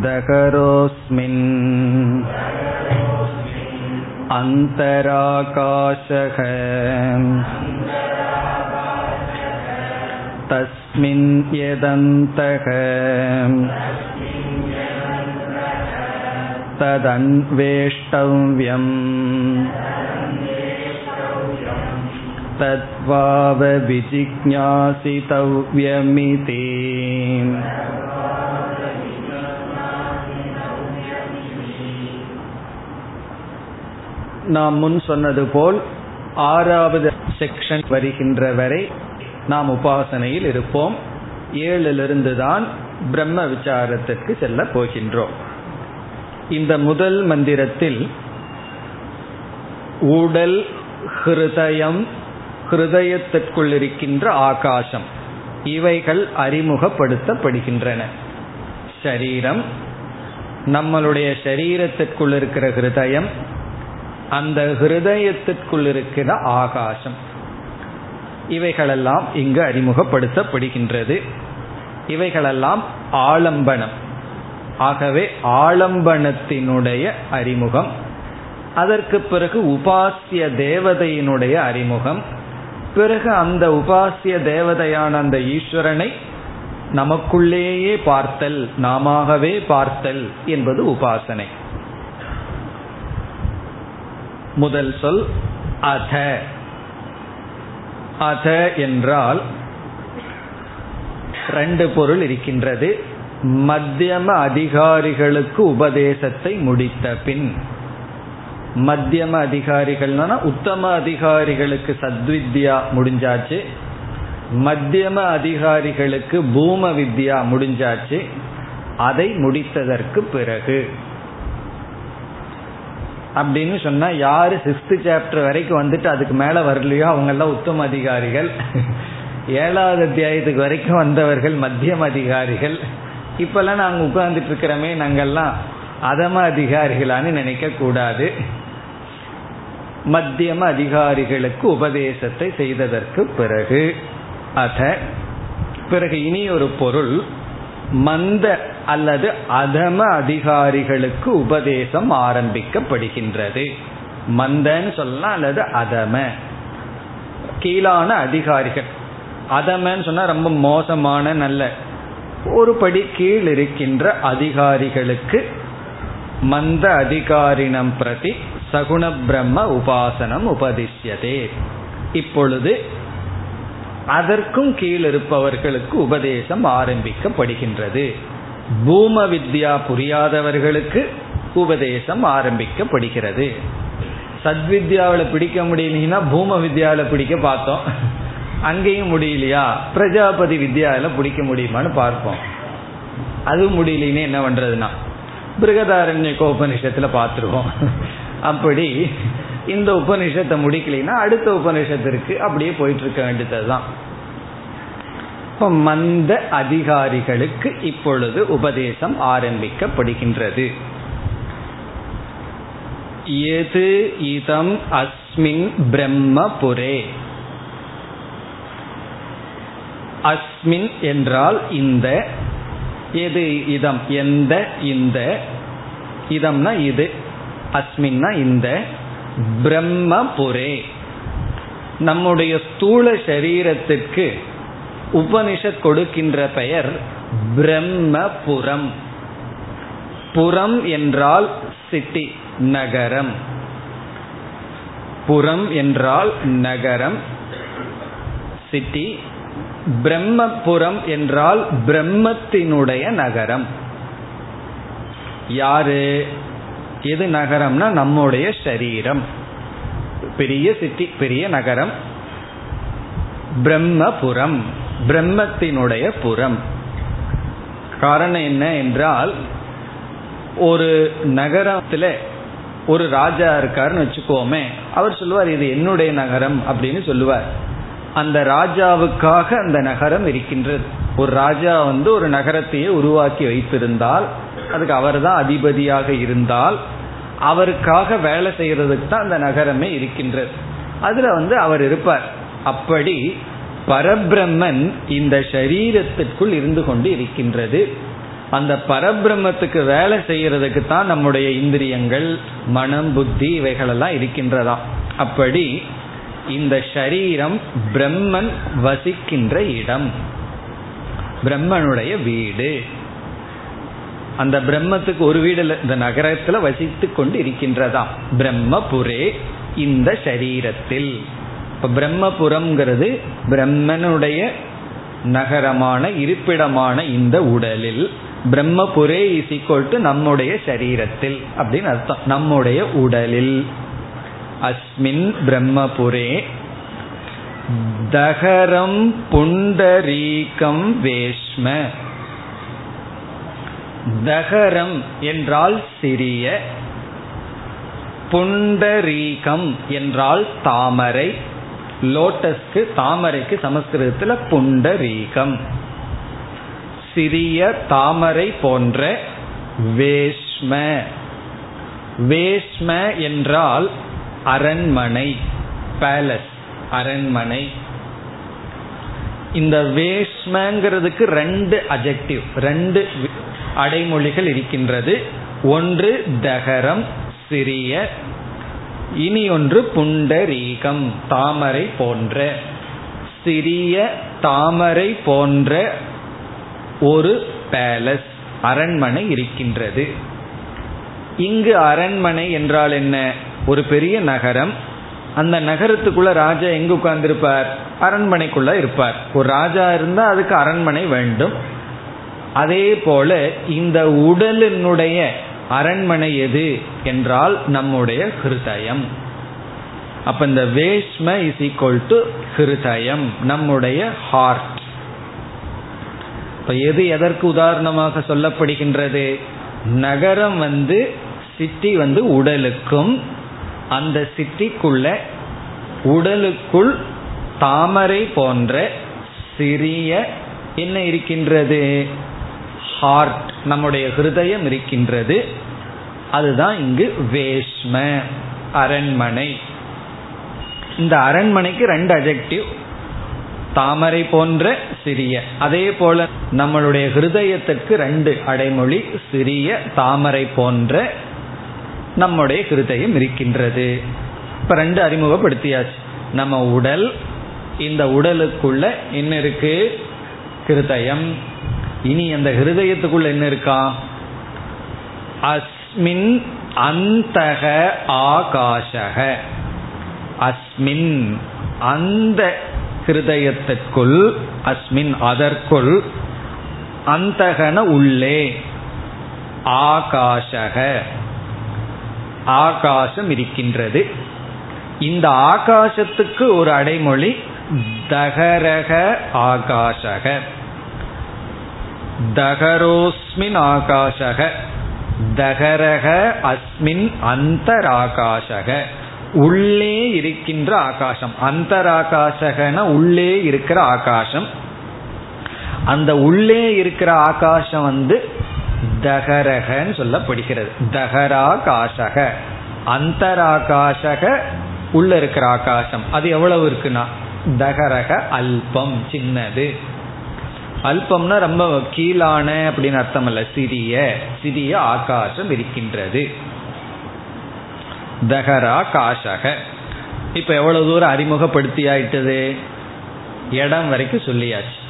दहरोऽस्मिन् अन्तराकाशः तस्मिन् यदन्तः तदन्वेष्टव्यम् तद्वावविजिज्ञासितव्यमिति நாம் முன் சொன்னது போல் ஆறாவது செக்ஷன் வருகின்ற வரை நாம் உபாசனையில் இருப்போம். ஏழிலிருந்து தான் பிரம்ம விசாரத்திற்கு செல்ல போகின்றோம். இந்த முதல் மந்திரத்தில் உடல் ஹிருதயம் ஹிருதயத்திற்குள் இருக்கின்ற ஆகாசம் இவைகள் அறிமுகப்படுத்தப்படுகின்றன. சரீரம் நம்மளுடைய சரீரத்திற்குள் இருக்கிற ஹிருதயம் அந்த ஹிருதயத்திற்குள் இருக்கிற ஆகாசம். இவைகளெல்லாம் இங்கு அறிமுகப்படுத்தப்படுகின்றது. இவைகளெல்லாம் ஆலம்பனம். ஆகவே ஆலம்பனத்தினுடைய அறிமுகம். அதற்கு பிறகு உபாசிய தேவதையினுடைய அறிமுகம். பிறகு அந்த உபாசிய தேவதையான அந்த ஈஸ்வரனை நமக்குள்ளேயே பார்த்தல் நாமவே பார்த்தல் என்பது உபாசனை. முதல் சொல் அத. அத என்றால் ரெண்டு பொருள் இருக்கின்றது. மத்தியம அதிகாரிகளுக்கு உபதேசத்தை முடித்த பின் மத்தியம அதிகாரிகள்னா உத்தம அதிகாரிகளுக்கு சத்வித்யா முடிஞ்சாச்சு. மத்தியம அதிகாரிகளுக்கு பூம வித்யா முடிஞ்சாச்சு. அதை முடித்ததற்கு பிறகு அப்படின்னு சொன்னா யாரு சிக்ஸ்த் சாப்டர் வரைக்கும் வந்துட்டு அதுக்கு மேல வரலையோ அவங்க எல்லாம் உத்தம அதிகாரிகள். ஏழாவது அத்தியாயத்துக்கு வரைக்கும் வந்தவர்கள் மத்தியம் அதிகாரிகள். இப்பெல்லாம் நாங்க உட்கார்ந்துட்டு இருக்கிறோமே நாங்கெல்லாம் அதம அதிகாரிகளான்னு நினைக்க கூடாது. மத்தியம அதிகாரிகளுக்கு உபதேசத்தை செய்ததற்கு பிறகு அத பிறகு இனி ஒரு பொருள் மந்த அல்லது அதம அதிகாரிகளுக்கு உபதேசம் ஆரம்பிக்கப்படுகின்றது. மந்தன்னு சொல்லலாம் அல்லது அதம. கீழான அதிகாரிகள். அதமன்னு சொன்னா ரொம்ப மோசமான நல்ல. ஒரு படி கீழ் இருக்கின்ற அதிகாரிகளுக்கு மந்த அதிகாரினம் பிரதி சகுண பிரம்ம உபாசனம் உபதிஷ்யதே. இப்பொழுது அதற்கும் கீழ் இருப்பவர்களுக்கு உபதேசம் ஆரம்பிக்கப்படுகின்றது. பூம வித்யா புரியாதவர்களுக்கு உபதேசம் ஆரம்பிக்கப்படுகிறது. சத்வித்யாவில் பிடிக்க முடியலன்னா பூம வித்யாவில் பிடிக்க பார்த்தோம். அங்கேயும் முடியலையா? பிரஜாபதி வித்யாவில் பிடிக்க முடியுமான்னு பார்ப்போம். அது முடியலன்னு என்ன பண்றதுன்னா பிருகதாரண்ய உபனிஷத்துல பார்த்துருவோம். அப்படி இந்த உபநிஷத்தை முடிக்கலைன்னா அடுத்த உபநிஷத்திற்கு அப்படியே போயிட்டு இருக்க வேண்டியதுதான். இப்ப மந்த அதிகாரிகளுக்கு இப்பொழுது உபதேசம் ஆரம்பிக்கப்படுகின்றது. எது இதம் அஸ்மின் பிரம்மபுரே? அஸ்மின் என்றால் இந்த எது இதம் எந்த இந்த இதம்னா இது அஸ்மின்னா இந்த பிரம்மபுரே. நம்முடைய ஸ்தூல சரீரத்திற்கு உபனிஷத் கொடுக்கின்ற பெயர் பிரம்மபுரம். புறம் என்றால் சிட்டி நகரம். புறம் என்றால் நகரம். சிட்டி பிரம்மபுரம் என்றால் பிரம்மத்தினுடைய நகரம். யாரு? எது நகரம்னா நம்முடைய சரீரம். பெரிய சிட்டி பெரிய நகரம். பிரம்மபுரம். பிரம்மத்தினுடைய புறம். காரணம் என்ன என்றால் ஒரு நகரத்தில் ஒரு ராஜா இருக்காருன்னு வச்சுக்கோமே அவர் சொல்லுவார் இது என்னுடைய நகரம் அப்படின்னு சொல்லுவார். அந்த ராஜாவுக்காக அந்த நகரம் இருக்கின்றது. ஒரு ராஜா வந்து ஒரு நகரத்தையே உருவாக்கி வைத்திருந்தால் அதுக்கு அவர் தான் அதிபதியாக இருந்தால் அவருக்காக வேலை செய்யறதுக்கு தான் அந்த நகரமே இருக்கின்றது. அதுல வந்து அவர் இருப்பார். அப்படி பரபிரம்மன் இந்த சரீரத்திற்குள் இருந்து கொண்டு இருக்கின்றது. அந்த பரபிரம்மத்துக்கு வேலை செய்யறதுக்கு தான் நம்முடைய இந்திரியங்கள் மனம் புத்தி இவைகளெல்லாம் இருக்கின்றதாம் அப்படி இந்த சரீரம் பிரம்மன் வசிக்கின்ற இடம். பிரம்மனுடைய வீடு. அந்த பிரம்மத்துக்கு ஒரு வீடு இந்த நகரத்துல வசித்து கொண்டு இருக்கின்றதாம் பிரம்மபுரே இந்த சரீரத்தில் பிரம்மபுரம்ங்கிறது பிரம்மனுடைய நகரமான இருப்பிடமான இந்த உடலில். பிரம்மபுரே இஸ் ஈக்குவல் டு நம்முடைய சரீரத்தில் அப்படின்னு அர்த்தம். நம்முடைய உடலில். அஸ்மின் பிரம்மபுரே. தகரம் புண்டரீகம் வேஷ்ம. தகரம் என்றால் சிறிய புண்டரீகம் என்றால் தாமரை. லோட்டஸ்க்கு தாமரைக்கு சமஸ்கிருதத்தில் புண்டரீகம். சிறிய தாமரை போன்ற வேஷ்ம. வேஷ்ம என்றால் அரண்மனை பேலஸ் அரண்மனை. இந்த வேஷ்மங்கிறதுக்கு ரெண்டு அஜெக்டிவ் ரெண்டு அடைமொழிகள் இருக்கின்றது. ஒன்று தகரம் சிறிய இனி ஒன்று புண்டரீகம் தாமரை போன்ற சிறிய தாமரை போன்ற ஒரு பேலஸ் அரண்மனை இருக்கின்றது. இங்கு அரண்மனை என்றால் என்ன? ஒரு பெரிய நகரம். அந்த நகரத்துக்குள்ள ராஜா எங்கு உட்கார்ந்திருப்பார்? அரண்மனைக்குள்ள இருப்பார். ஒரு ராஜா இருந்தா அதுக்கு அரண்மனை வேண்டும். அதே போல இந்த உடலினுடைய அரண்மனை எது என்றால் நம்முடைய ஹிருதயம். அப்ப இந்த வேஷ்ம இஸ் ஈக்வல் டு ஹிருதயம் நம்முடைய ஹார்ட் இப்ப எது எதற்கு உதாரணமாக சொல்லப்படுகின்றது? நகரம் வந்து சிட்டி வந்து உடலுக்கும் அந்த சிட்டிக்குள்ள உடலுக்குள் தாமரை போன்ற சிறிய என்ன இருக்கின்றது? ஹார்ட் நம்முடைய ஹிருதயம் இருக்கின்றது. அதுதான் இங்கு வேஷ்ம அரண்மனை. இந்த அரண்மனைக்கு ரெண்டு அஜெக்டிவ் தாமரை போன்ற சிறிய. அதே போல நம்மளுடைய ஹிருதயத்திற்கு ரெண்டு அடைமொழி சிறிய தாமரை போன்ற நம்முடைய ஹிருதயம் இருக்கின்றது. இப்ப ரெண்டு அறிமுகப்படுத்தியாச்சு. நம்ம உடல் இந்த உடலுக்குள்ள என்ன இருக்கு? ஹிருதயம். இனி அந்த ஹிருதயத்துக்குள்ள என்ன இருக்கா? அஸ்மின் அந்தக ஆகாஷக அஸ்மின் அந்த ஹிருதயத்திற்குள் அஸ்மின் அதற்குள் அந்தகன உள்ளே ஆகாஷக ஆகாசம் இருக்கின்றது. இந்த ஆகாசத்துக்கு ஒரு அடைமொழி தகரக ஆகாஷக தகரோஸ்மின் ஆகாஷக தகரக அஸ்மின் அந்தராகாஷக உள்ளே இருக்கின்ற ஆகாசம். அந்தராகாசகன உள்ளே இருக்கிற ஆகாசம். அந்த உள்ளே இருக்கிற ஆகாசம் வந்து தகரகன்னு சொல்லப்படுகிறது. தகராகாசக. அந்தராகாசக உள்ள இருக்கிற ஆகாசம். அது எவ்வளவு இருக்குன்னா? தகரக அல்பம் சின்னது. அல்பம்னா ரொம்ப கீழான அப்படின்னு அர்த்தம் அல்ல சிறிய சிறிய ஆகாசம் இருக்கின்றது. தகரா காஷக. இப்ப எவ்வளவு தூரம் அறிமுகப்படுத்தி ஆயிட்டது இடம் வரைக்கும் சொல்லியாச்சு.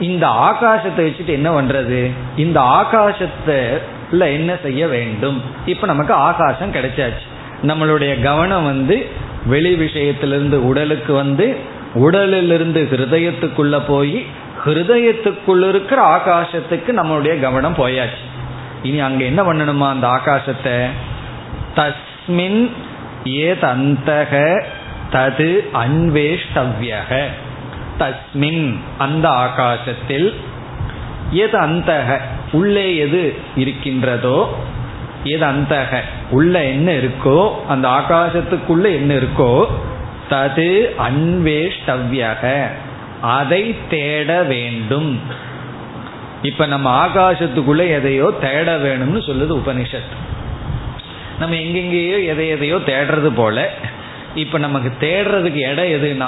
இந்த ஆகாசத்தை வச்சுட்டு என்ன பண்றது? இந்த ஆகாசத்துல என்ன செய்ய வேண்டும்? இப்ப நமக்கு ஆகாசம் கிடைச்சாச்சு. நம்மளுடைய கவனம் வந்து வெளி விஷயத்திலிருந்து உடலுக்கு வந்து உடலிலிருந்து ஹிருதயத்துக்குள்ள போய் ஹிருதயத்துக்குள்ள இருக்கிற ஆகாசத்துக்கு நம்மளுடைய கவனம் போயாச்சு. இனி அங்க என்ன பண்ணணுமா அந்த ஆகாசத்தை? தஸ்மின் ஏதந்தக தது அன்வேஷ்டவ்யக. தஸ்மின் அந்த ஆகாசத்தில் எது அந்தக உள்ளே எது இருக்கின்றதோ எது அந்தக உள்ள என்ன இருக்கோ அந்த ஆகாசத்துக்குள்ள என்ன இருக்கோ தது அன்வேஷ்டவ்யக. அதை தேட வேண்டும். இப்ப நம்ம ஆகாசத்துக்குள்ள எதையோ தேட வேணும்னு சொல்லுது உபனிஷத். நம்ம எங்கெங்கேயோ எதை எதையோ தேடுறது போல இப்ப நமக்கு தேடுறதுக்கு இடம் எதுனா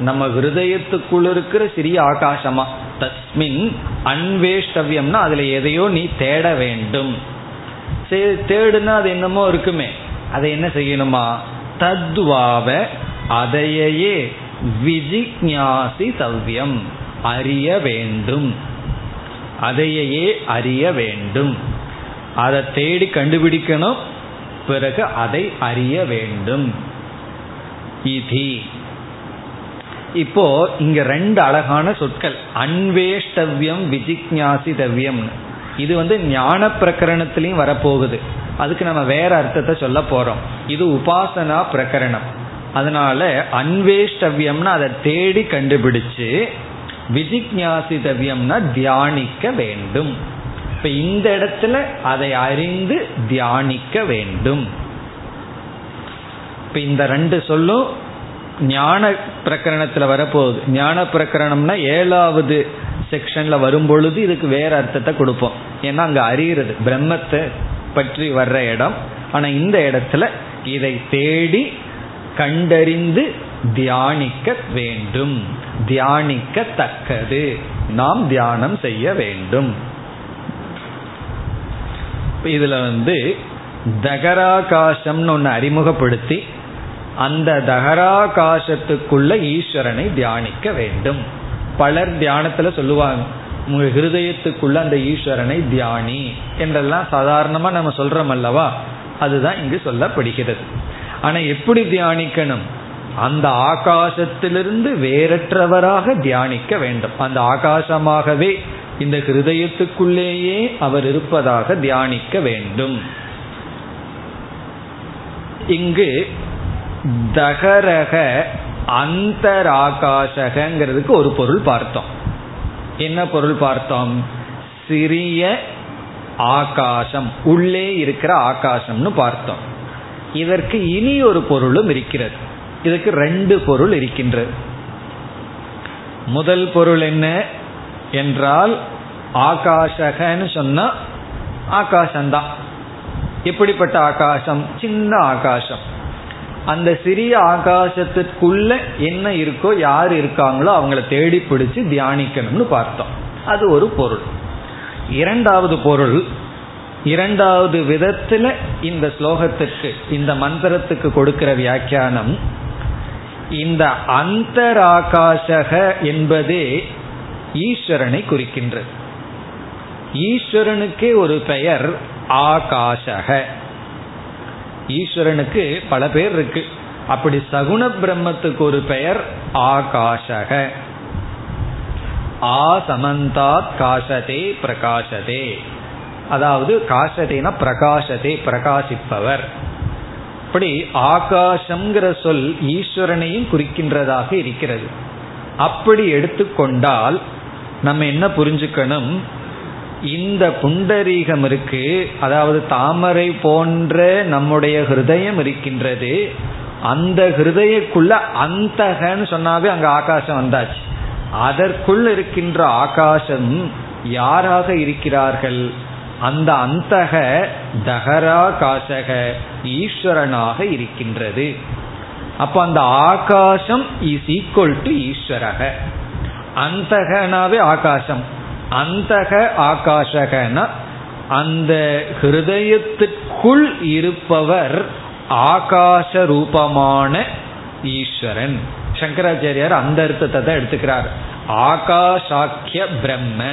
நம்ம ஹிருதயத்துக்குள்ள இருக்கிற சிறிய ஆகாசமா தஸ்மின் அன்வேஷ்டவியம்னா அதுல எதையோ நீ தேட வேண்டும். சரி தேடுனா அது என்னமோ இருக்குமே அதை என்ன செய்யணுமா? தத்வாவ அதையே விஜிக்ஞாசி தவ்யம் அறிய வேண்டும். அதையே அறிய வேண்டும். அதை தேடி கண்டுபிடிக்கணும். பிறகு அதை அறிய வேண்டும். இதி. இப்போ இங்க ரெண்டு அழகான சொற்கள். அன்வேஷ்டவ்யம் விஜிக்ஞாசிதவ்யம் இது வந்து ஞான பிரகரணத்திலையும் வரப்போகுது. அதுக்கு நம்ம வேற அர்த்தத்தை சொல்ல போறோம். இது உபாசனா பிரகரணம். அதனால அன்வேஷ்டவியம்னா அதை தேடி கண்டுபிடிச்சு விஜிக்ஞாசிதவ்யம்னா தியானிக்க வேண்டும். இப்ப இந்த இடத்துல அதை அறிந்து தியானிக்க வேண்டும். இப்ப இந்த ரெண்டு சொல்லும் ஞான பிரகரணத்துல வரப்போகுது. ஞான பிரகரணம்னா ஏழாவது செக்ஷன்ல வரும் பொழுது இதுக்கு வேற அர்த்தத்தை கொடுப்போம். ஏன்னா அங்க அறிகிறது பிரம்மத்தை பற்றி வர்ற இடம். ஆனா இந்த இடத்துல இதை தேடி கண்டறிந்து தியானிக்க வேண்டும். தியானிக்கத்தக்கது. நாம் தியானம் செய்ய வேண்டும். இதுல வந்து தகராகாசம்னு ஒன்று அறிமுகப்படுத்தி அந்த தகராகாசத்துக்குள்ள ஈஸ்வரனை தியானிக்க வேண்டும். பலர் தியானத்துல சொல்லுவாங்க உங்க ஹிருதயத்துக்குள்ள அந்த ஈஸ்வரனை தியானி என்றெல்லாம் சாதாரணமா நம்ம சொல்றோம் அல்லவா? அதுதான் இங்கு சொல்லப்படுகிறது. ஆனா எப்படி தியானிக்கணும்? அந்த ஆகாசத்திலிருந்து வேறற்றவராக தியானிக்க வேண்டும். அந்த ஆகாசமாகவே இந்த ஹிருதயத்துக்குள்ளேயே அவர் இருப்பதாக தியானிக்க வேண்டும். இங்கு தகரக அந்தராகாசகங்கிறதுக்கு ஒரு பொருள் பார்த்தோம். என்ன பொருள் பார்த்தோம்? சிறிய ஆகாசம். உள்ளே இருக்கிற ஆகாசம்னு பார்த்தோம். இதற்கு இனி ஒரு பொருளும் இருக்கிறது. இதுக்கு ரெண்டு பொருள் இருக்கின்றது. முதல் பொருள் என்ன என்றால் ஆகாஷகன்னு சொன்னா ஆகாசம்தான். எப்படிப்பட்ட ஆகாசம்? சின்ன ஆகாசம். அந்த சிறிய ஆகாசத்திற்குள்ள என்ன இருக்கோ யார் இருக்காங்களோ அவங்கள தேடி பிடிச்சு தியானிக்கணும்னு பார்த்தோம். அது ஒரு பொருள். இரண்டாவது பொருள் இரண்டாவது விதத்துல இந்த ஸ்லோகத்துக்கு இந்த மந்திரத்துக்கு கொடுக்கிற வியாக்கியானம் இந்த அந்தராகாசக என்பதே ஈஸ்வரனை குறிக்கின்றது. ஈஸ்வரனுக்கே ஒரு பெயர் ஆகாஷக ஈஸ்வரனுக்கு பல பேர் இருக்கு. அப்படி சகுண பிரம்மத்துக்கு ஒரு பெயர் ஆகாஷக ஆ சமந்தாத் காசதே பிரகாசதே. அதாவது காசதேனா பிரகாசதே பிரகாசிப்பவர். அப்படி ஆகாசம்ங்கிற சொல் ஈஸ்வரனையும் குறிக்கின்றதாக இருக்கிறது. அப்படி எடுத்துக்கொண்டால் நம்ம என்ன புரிஞ்சுக்கணும்? இந்த புண்டரீகம் இருக்கு அதாவது தாமரை போன்ற நம்முடைய ஹிருதயம் இருக்கின்றது அந்த ஹிருதயக்குள்ள அந்தகன்னு சொன்னாவே அங்க ஆகாசம் வந்தாச்சு. அதற்குள் இருக்கின்ற ஆகாசம் யாராக இருக்கிறார்கள்? அந்த அந்தக தகராகாசக ஈஸ்வரனாக இருக்கின்றது. அப்ப அந்த ஆகாசம் இஸ் ஈக்குவல் டு ஈஸ்வரக. அந்தகனாவே ஆகாசம். அந்தக ஆகாசகனா அந்த ஹிருதயத்திற்குள் இருப்பவர் ஆகாச ரூபமான ஈஸ்வரன். சங்கராச்சாரியார் அந்த அர்த்தத்தை தான் எடுத்துக்கிறார். ஆகாஷாக்கிய பிரம்ம.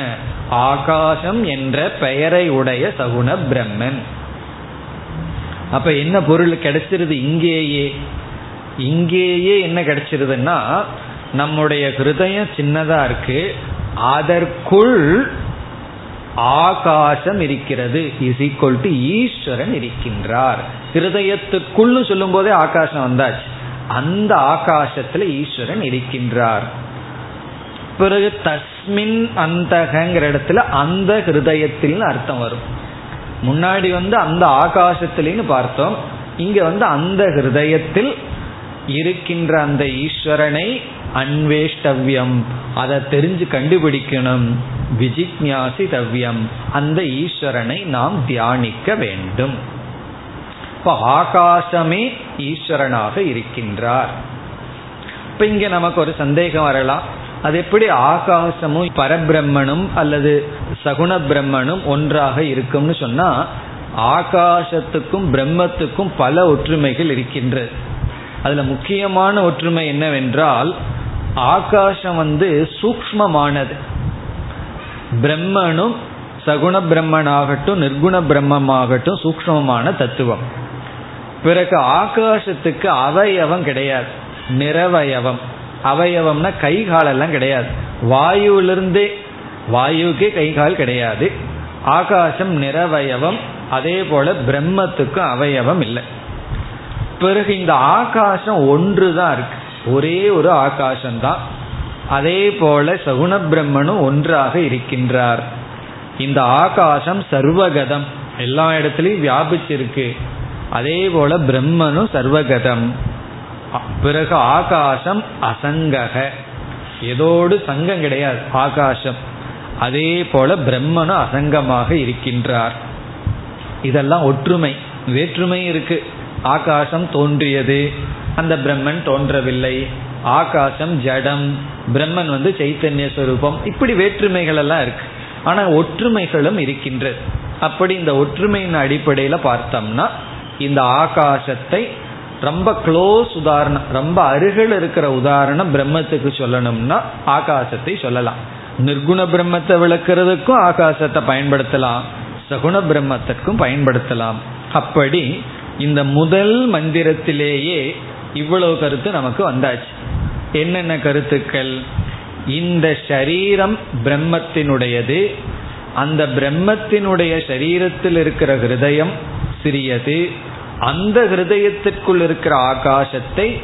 ஆகாசம் என்ற பெயரை உடைய சகுண பிரம்மன். அப்ப என்ன பொருள் கிடைச்சிருது இங்கேயே? இங்கேயே என்ன கிடைச்சிருதுன்னா நம்முடைய ஹிருதயம் சின்னதா இருக்கு. அதற்குள் ஆகாசம் இருக்கிறது. இஸ் ஈக்குவல் டு ஈஸ்வரன் இருக்கின்றார். ஹிருதயத்துக்குள்ளு சொல்லும் போதே ஆகாசம் வந்தாச்சு. அந்த ஆகாசத்துல ஈஸ்வரன் இருக்கின்றார். பிறகு தஸ்மின் அந்தகங்கிற இடத்துல அந்த ஹிருதயத்தில் அர்த்தம் வரும். முன்னாடி வந்து அந்த ஆகாசத்திலின்னு பார்த்தோம். இங்க வந்து அந்த ஹிருதயத்தில் இருக்கின்ற அந்த ஈஸ்வரனை அன்வேஷ்டவ்யம். அதை தெரிஞ்சு கண்டுபிடிக்கணும். விஜிக்ஞாசி தவ்யம். அந்த ஈஸ்வரனை நாம் தியானிக்க வேண்டும். இப்ப ஆகாசமே ஈஸ்வரனாக இருக்கின்றார். இப்ப இங்க நமக்கு ஒரு சந்தேகம் வரலாம். அது எப்படி ஆகாசமும் பரபிரம்மனும் அல்லது சகுண பிரம்மனும் ஒன்றாக இருக்கும்னு சொன்னா ஆகாசத்துக்கும் பிரம்மத்துக்கும் பல ஒற்றுமைகள் இருக்கின்றது. அதுல முக்கியமான ஒற்றுமை என்னவென்றால் ஆகாசம் வந்து சூக்மமானது பிரம்மனும் சகுண பிரம்மனாகட்டும் நிர்குண பிரம்மமாகட்டும் சூக்மமான தத்துவம். பிறகு ஆகாசத்துக்கு அவயவம் கிடையாது. நிறவயவம். அவயவம்னா கை காலெல்லாம் கிடையாது. வாயுவிலிருந்தே வாயுக்கே கை கால் கிடையாது. ஆகாசம் நிறவயவம் அதே போல பிரம்மத்துக்கும் அவயவம் இல்லை. பிறகு இந்த ஆகாசம் ஒன்று தான் இருக்கு. ஒரே ஒரு ஆகாசம்தான். அதே போல சகுண பிரம்மனும் ஒன்றாக இருக்கின்றார். இந்த ஆகாசம் சர்வகதம். எல்லா இடத்துலையும் வியாபிச்சிருக்கு. அதே போல பிரம்மனும் சர்வகதம். பிறகு ஆகாசம் அசங்கக. ஏதோடு சங்கம் கிடையாது. ஆகாசம். அதே போல பிரம்மனும் அசங்கமாக இருக்கின்றார். இதெல்லாம் ஒற்றுமை. வேற்றுமை இருக்கு. ஆகாசம் தோன்றியது. அந்த பிரம்மன் தோன்றவில்லை. ஆகாசம் ஜடம். பிரம்மன் வந்து சைத்தன்ய சுரூபம். இப்படி வேற்றுமைகள் எல்லாம் இருக்கு. ஆனா ஒற்றுமைகளும் இருக்கின்றது. அப்படி இந்த ஒற்றுமையின் அடிப்படையில் பார்த்தோம்னா இந்த ஆகாசத்தை ரொம்ப க்ளோஸ் உதாரணம் ரொம்ப அருகில் இருக்கிற உதாரணம் பிரம்மத்துக்கு சொல்லணும்னா ஆகாசத்தை சொல்லலாம். நிர்குண பிரம்மத்தை விளக்குறதுக்கும் ஆகாசத்தை பயன்படுத்தலாம். சகுண பிரம்மத்திற்கும் பயன்படுத்தலாம். அப்படி இந்த முதல் மந்திரத்திலேயே இவ்வளவு கருத்து நமக்கு வந்தாச்சு. என்னென்ன கருத்துக்கள்? இந்த சரீரம் பிரம்மத்தினுடையது. அந்த பிரம்மத்தினுடைய சரீரத்தில் இருக்கிற ஹிருதயம் சிறியது. அந்த ஹிருதயத்திற்குள் இருக்கிற ஆகாசத்தை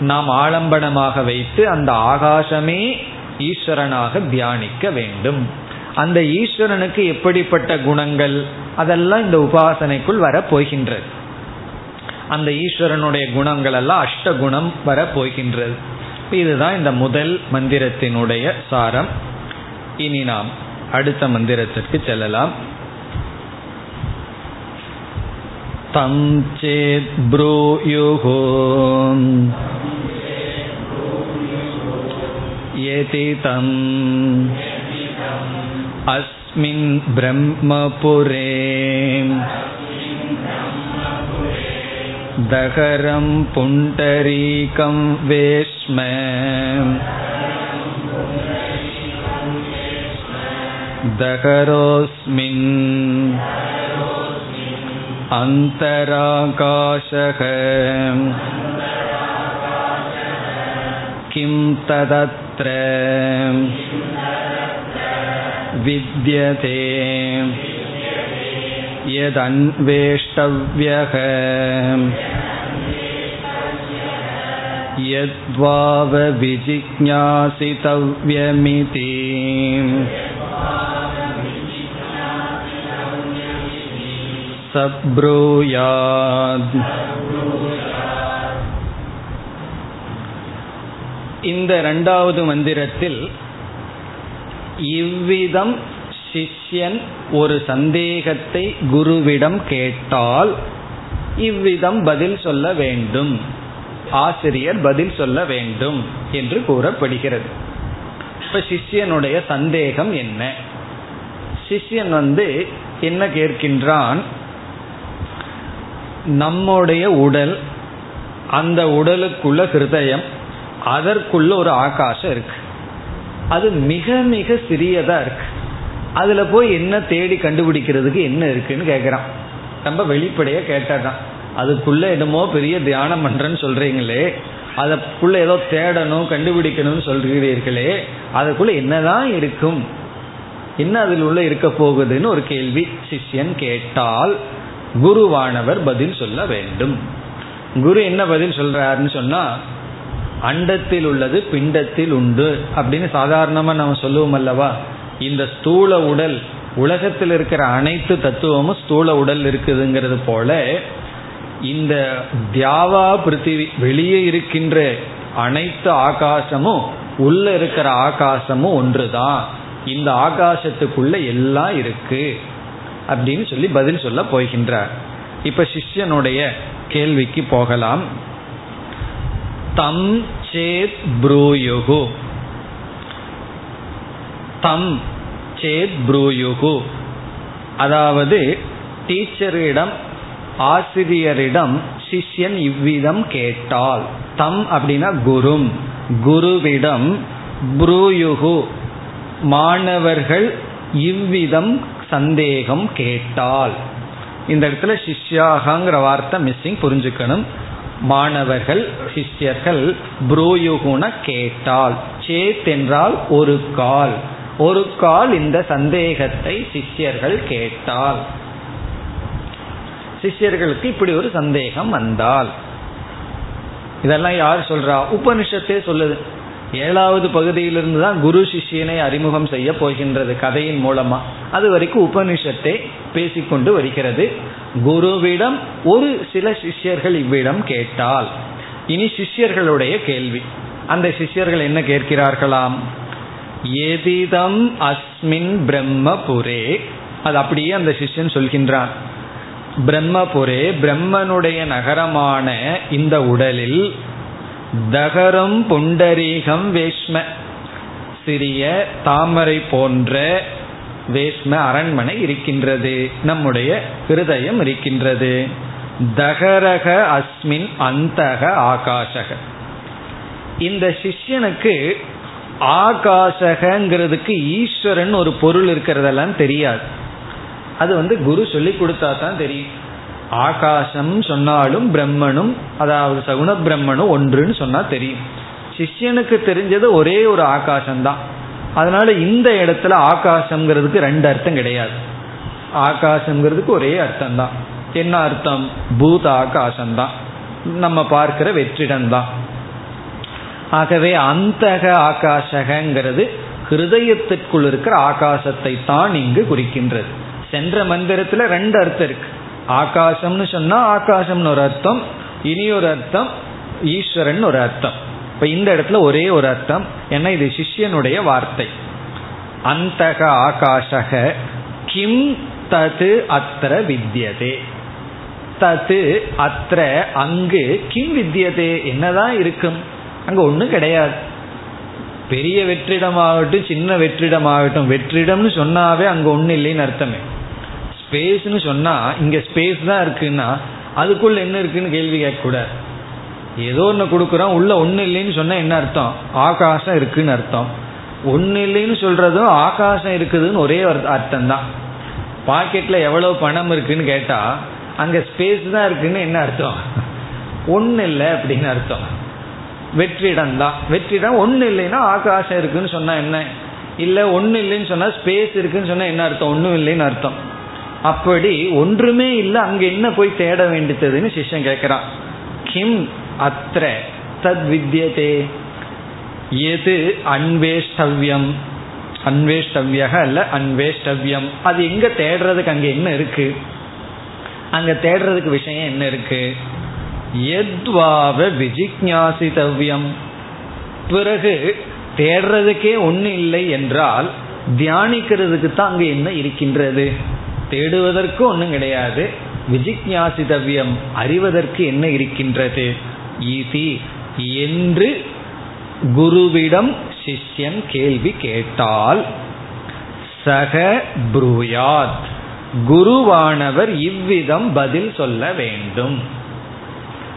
நாம் ஆலம்பனமாக வைத்து அந்த ஆகாசமே ஈஸ்வரனாக தியானிக்க வேண்டும். அந்த ஈஸ்வரனுக்கு எப்படிப்பட்ட குணங்கள்? அதெல்லாம் இந்த உபாசனைக்குள் வர போகின்றது அந்த ஈஸ்வரனுடைய குணங்கள் எல்லாம் அஷ்ட குணம் வர போகின்றது இதுதான் இந்த முதல் மந்திரத்தினுடைய சாரம். இனி நாம் அடுத்த மந்திரத்திற்கு செல்லலாம். चेत् ब्रूयुः यदि तम् अस्मिन् ब्रह्मपुरे दहरं पुण्डरीकं वेश्म दहरोऽस्मिन् अन्तराकाशः किं तदत्र विद्यते यदन्वेष्टव्यः यद्वावविजिज्ञासितव्यमिति சப்ரூயாத். இந்த இரண்டாவது மந்திரத்தில் இவ்விதம் சிஷ்யன் ஒரு சந்தேகத்தை குருவிடம் கேட்டால் இவ்விதம் பதில் சொல்ல வேண்டும். ஆசிரியர் பதில் சொல்ல வேண்டும் என்று கூறப்படுகிறது. இப்ப சிஷ்யனுடைய சந்தேகம் என்ன? சிஷ்யன் வந்து என்ன கேட்கின்றான்? நம்முடைய உடல் அந்த உடலுக்குள்ள ஹிருதயம் அதற்குள்ள ஒரு ஆகாசம் இருக்கு. அது மிக மிக சிறியதா இருக்கு. அதுல போய் என்ன தேடி கண்டுபிடிக்கிறதுக்கு என்ன இருக்குன்னு கேட்குறான் ரொம்ப வெளிப்படையா கேட்டாதான் அதுக்குள்ள என்னமோ பெரிய தியானம் பண்றேன்னு சொல்றீங்களே அதுக்குள்ள ஏதோ தேடணும் கண்டுபிடிக்கணும்னு சொல்கிறீர்களே அதுக்குள்ள என்னதான் இருக்கும்? என்ன அதில் உள்ள இருக்க போகுதுன்னு ஒரு கேள்வி. சிஷ்யன் கேட்டால் குருவானவர் பதில் சொல்ல வேண்டும். குரு என்ன பதில் சொல்றாருன்னு சொன்னா அண்டத்தில் உள்ளது பிண்டத்தில் உண்டு. அப்படின்னு சாதாரணமா நம்ம சொல்லுவோம் அல்லவா? இந்த ஸ்தூல உடல் உலகத்தில் இருக்கிற அனைத்து தத்துவமும் ஸ்தூல உடல் இருக்குதுங்கிறது போல இந்த தியாவா பிருத்திவி வெளியே இருக்கின்ற அனைத்து ஆகாசமும் உள்ள இருக்கிற ஆகாசமும் ஒன்றுதான். இந்த ஆகாசத்துக்குள்ள எல்லாம் இருக்கு. அப்படின்னு சொல்லி பதில் சொல்ல போகின்றார். இப்ப சிஷ்யனுடைய கேள்விக்கு போகலாம். தம் சேத் ப்ரூயுகு. தம் சேத் ப்ரூயுகு. அதாவது டீச்சரிடம் ஆசிரியரிடம் சிஷ்யன் இவ்விதம் கேட்டால். தம் அப்படின்னா குரும். குருவிடம் ப்ரூயுகு. மாணவர்கள் இவ்விதம் சந்தேகம் கேட்டால். இந்த இடத்துல சிஷ்யாகங்கிற வார்த்தை மிஸ்ஸிங் புரிஞ்சுக்கணும். மாணவர்கள் சிஷ்யர்கள் புரோயுகுண கேட்டால். சேத் என்றால் ஒரு கால். ஒரு கால் இந்த சந்தேகத்தை சிஷ்யர்கள் கேட்டால். சிஷ்யர்களுக்கு இப்படி ஒரு சந்தேகம் வந்தால். இதெல்லாம் யார் சொல்றா? உபனிஷத்தே சொல்லுது. ஏழாவது பகுதியிலிருந்து தான் குரு சிஷ்யனை அறிமுகம் செய்ய போகின்றது கதையின் மூலமா. அது வரைக்கும் உபனிஷத்தை பேசிக்கொண்டு வருகிறது. குருவிடம் ஒரு சில சிஷ்யர்கள் இவ்விடம் கேட்டால் இனி சிஷ்யர்களுடைய கேள்வி. அந்த சிஷ்யர்கள் என்ன கேட்கிறார்களாம்? எதிதம் அஸ்மின் பிரம்மபுரே. அது அப்படியே அந்த சிஷ்யன் சொல்கின்றான். பிரம்மபுரே பிரம்மனுடைய நகரமான இந்த உடலில் தகரம் புண்டரீகம் வேஷ்ம. சிறிய தாமரை போன்ற வேஷ்ம அரண்மனை இருக்கின்றது. நம்முடைய ஹிருதயம் இருக்கின்றது. தகரக அஸ்மின் அந்தக ஆகாஷக. இந்த சிஷ்யனுக்கு ஆகாசகங்கிறதுக்கு ஈஸ்வரன் ஒரு பொருள் இருக்கிறதெல்லாம் தெரியாது. அது வந்து குரு சொல்லி கொடுத்தா தான் தெரியும். ஆகாசம் சொன்னாலும் பிரம்மனும் அதாவது சகுண பிரம்மனும் ஒன்றுன்னு சொன்னா தெரியும். சிஷ்யனுக்கு தெரிஞ்சது ஒரே ஒரு ஆகாசம்தான். அதனால இந்த இடத்துல ஆகாசம்ங்கிறதுக்கு ரெண்டு அர்த்தம் கிடையாது. ஆகாசம்ங்கிறதுக்கு ஒரே அர்த்தம் தான் என்ன அர்த்தம்? பூத ஆகாசம்தான். நம்ம பார்க்கிற வெற்றிடம்தான். ஆகவே அந்தக ஆகாசகங்கிறது ஹிருதயத்திற்குள் இருக்கிற ஆகாசத்தை தான் இங்கு குறிக்கின்றது. சென்ற மந்திரத்துல ரெண்டு அர்த்தம் இருக்கு. ஆகாசம்னு சொன்னா ஆகாசம்னு ஒரு அர்த்தம் இனி ஒரு அர்த்தம் ஈஸ்வரன் ஒரு அர்த்தம். இப்ப இந்த இடத்துல ஒரே ஒரு அர்த்தம் ஏன்னா இது சிஷ்யனுடைய வார்த்தை. அந்தக ஆகாஷக கிம் தது அத்திர வித்தியதே. தது அத்திர அங்கு கிம் வித்தியதே என்னதான் இருக்கும்? அங்க ஒன்றும் கிடையாது. பெரிய வெற்றிடமாகட்டும் சின்ன வெற்றிடமாகட்டும் வெற்றிடம்னு சொன்னாவே அங்க ஒன்றும் இல்லைன்னு அர்த்தமே. ஸ்பேஸ்னு சொன்னா இங்க ஸ்பேஸ் தான் இருக்குன்னா அதுக்குள்ள என்ன இருக்குன்னு கேள்வி கேட்கக்கூடாது ஏதோ ஒன்று கொடுக்குறோம் உள்ள ஒன்று இல்லைன்னு சொன்னால் என்ன அர்த்தம்? ஆகாசம் இருக்குன்னு அர்த்தம். ஒன்று இல்லைன்னு சொல்றதும் ஆகாசம் இருக்குதுன்னு ஒரே அர்த்தம் தான் பாக்கெட்டில் எவ்வளோ பணம் இருக்குன்னு கேட்டால் அங்கே ஸ்பேஸ் தான் இருக்குன்னு என்ன அர்த்தம்? ஒன்று இல்லை அப்படின்னு அர்த்தம். வெற்றிடம் தான் வெற்றிடம் ஒன்று இல்லைன்னா ஆகாசம் இருக்குன்னு சொன்னால் என்ன? இல்லை ஒன்று இல்லைன்னு சொன்னால் ஸ்பேஸ் இருக்குன்னு சொன்னால் என்ன அர்த்தம்? ஒன்றும் இல்லைன்னு அர்த்தம். அப்படி ஒன்றுமே இல்லை அங்க என்ன போய் தேட வேண்டியதுன்னு சிஷ்யன் கேட்கிறான். கிம் அத்திர தத் வித்தியதே எது அன்வேஷ்டவ்யம்? அன்வேஷ்டவ்யக அல்ல அன்வேஷ்டவ்யம். அது எங்க தேடுறதுக்கு அங்க என்ன இருக்கு? அங்க தேடுறதுக்கு விஷயம் என்ன இருக்கு? எத்வாவ விஜிக்ஞாசித்தவ்யம் பிறகு தேடுறதுக்கே ஒன்று இல்லை என்றால் தியானிக்கிறதுக்கு தான் அங்கே என்ன இருக்கின்றது? தேடுவதற்கு ஒன்றும் கிடையாது. விஜிக்யாசிதவியம் அறிவதற்கு என்ன இருக்கின்றது? ஈதி என்று குருவிடம் சிஷ்யன் கேள்வி கேட்டால் சக புருயாத் குருவானவர் இவ்விதம் பதில் சொல்ல வேண்டும்.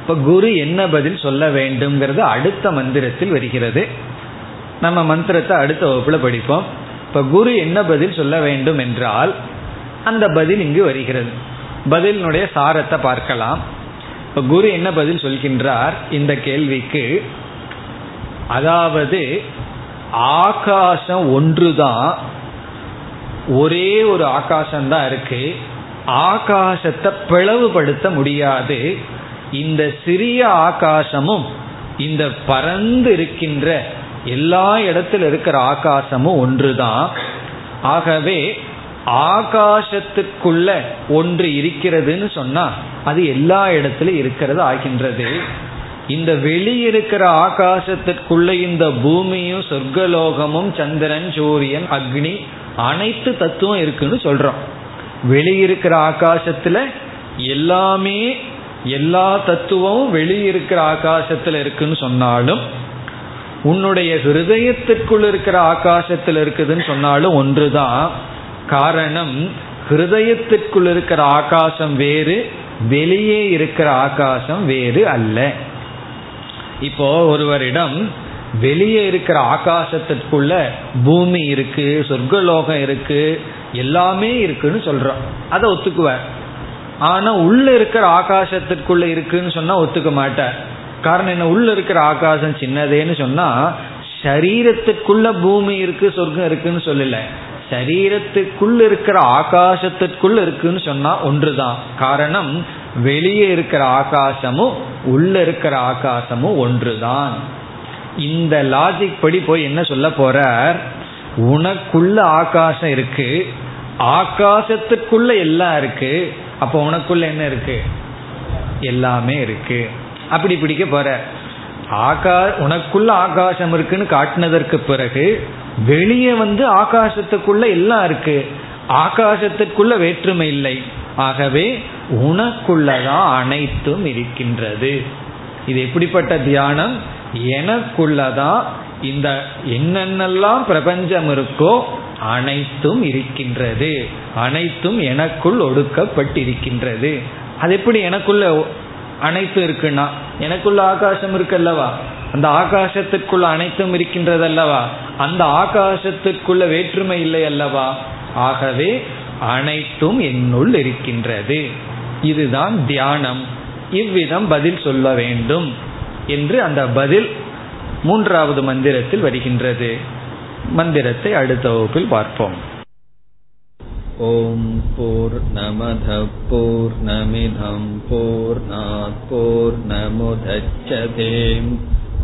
இப்ப குரு என்ன பதில் சொல்ல வேண்டும்ங்கிறது அடுத்த மந்திரத்தில் வருகிறது. நம்ம மந்திரத்தை அடுத்த வகுப்புல படிப்போம். இப்ப குரு என்ன பதில் சொல்ல வேண்டும் என்றால் அந்த பதில் இங்கு வருகிறது. பதிலினுடைய சாரத்தை பார்க்கலாம். குரு என்ன பதில் சொல்கின்றார்? இந்த கேள்விக்கு அதாவது ஆகாசம் ஒன்றுதான் ஒரே ஒரு ஆகாசம்தான் இருக்கு. ஆகாசத்தை பிளவுபடுத்த முடியாது. இந்த சிறிய ஆகாசமும் இந்த பறந்து இருக்கின்ற எல்லா இடத்துல இருக்கிற ஆகாசமும் ஒன்றுதான். ஆகவே ஆகாசத்துக்குள்ள ஒன்று இருக்கிறதுன்னு சொன்னா அது எல்லா இடத்துலையும் இருக்கிறது ஆகின்றது. இந்த வெளியிருக்கிற ஆகாசத்திற்குள்ள இந்த பூமியும் சொர்க்கலோகமும் சந்திரன் சூரியன் அக்னி அனைத்து தத்துவம் இருக்குன்னு சொல்றோம். வெளியிருக்கிற ஆகாசத்துல எல்லாமே எல்லா தத்துவமும் வெளியிருக்கிற ஆகாசத்துல இருக்குன்னு சொன்னாலும் உன்னுடைய ஹிருதயத்திற்குள் இருக்கிற ஆகாசத்தில் இருக்குதுன்னு சொன்னாலும் ஒன்றுதான். காரணம் ஹிருதயத்திற்குள் இருக்கிற ஆகாசம் வேறு வெளியே இருக்கிற ஆகாசம் வேறு அல்ல. இப்போ ஒருவரிடம் வெளியே இருக்கிற ஆகாசத்திற்குள்ள பூமி இருக்கு சொர்க்கலோகம் இருக்கு எல்லாமே இருக்குன்னு சொல்றோம். அதை ஒத்துக்குவார். ஆனா உள்ள இருக்கிற ஆகாசத்திற்குள்ள இருக்குன்னு சொன்னா ஒத்துக்க மாட்டார். காரணம் என்ன? உள்ள இருக்கிற ஆகாசம் சின்னதேன்னு சொன்னா சரீரத்துக்குள்ள பூமி இருக்கு சொர்க்கம் இருக்குன்னு சொல்லல. சரீரத்துக்குள் இருக்கிற ஆகாசத்திற்குள்ள இருக்குன்னு சொன்னா ஒன்றுதான். காரணம் வெளியே இருக்கிற ஆகாசமும் உள்ள இருக்கிற ஆகாசமும் ஒன்றுதான். இந்த லாஜிக் படி போய் என்ன சொல்ல போறார்? உனக்குள்ள ஆகாசம் இருக்கு ஆகாசத்துக்குள்ள எல்லாம் இருக்கு அப்போ உனக்குள்ள என்ன இருக்கு? எல்லாமே இருக்கு. அப்படி பிடிக்க போற. ஆகா உனக்குள்ள ஆகாசம் இருக்குன்னு காட்டினதற்கு பிறகு வெளியே வந்து ஆகாசத்துக்குள்ள எல்லாம் இருக்கு. ஆகாசத்துக்குள்ள வேற்றுமை இல்லை. ஆகவே உனக்குள்ளதான் அனைத்தும் இருக்கின்றது. இது எப்படிப்பட்ட தியானம்? எனக்குள்ளதான் இந்த என்னென்னலாம் பிரபஞ்சம் இருக்கோ அனைத்தும் இருக்கின்றது. அனைத்தும் எனக்குள் ஒடுக்கப்பட்டிருக்கின்றது. அது எப்படி எனக்குள்ள அனைத்தும் இருக்குன்னா? எனக்குள்ள ஆகாசம் இருக்கு அல்லவா? அந்த ஆகாசத்திற்குள்ள அனைத்தும் இருக்கின்றது அல்லவா அந்த ஆகாசத்திற்குள்ள வேற்றுமை இல்லை அல்லவா? ஆகவே அனைத்தும் என்னுள் இருக்கின்றது. இதுதான் தியானம். இவ்விதம் பதில் சொல்ல வேண்டும் என்று அந்த பதில் மூன்றாவது மந்திரத்தில் வருகின்றது. மந்திரத்தை அடுத்த வகுப்பில் பார்ப்போம். ஓம் போர் நமத போர்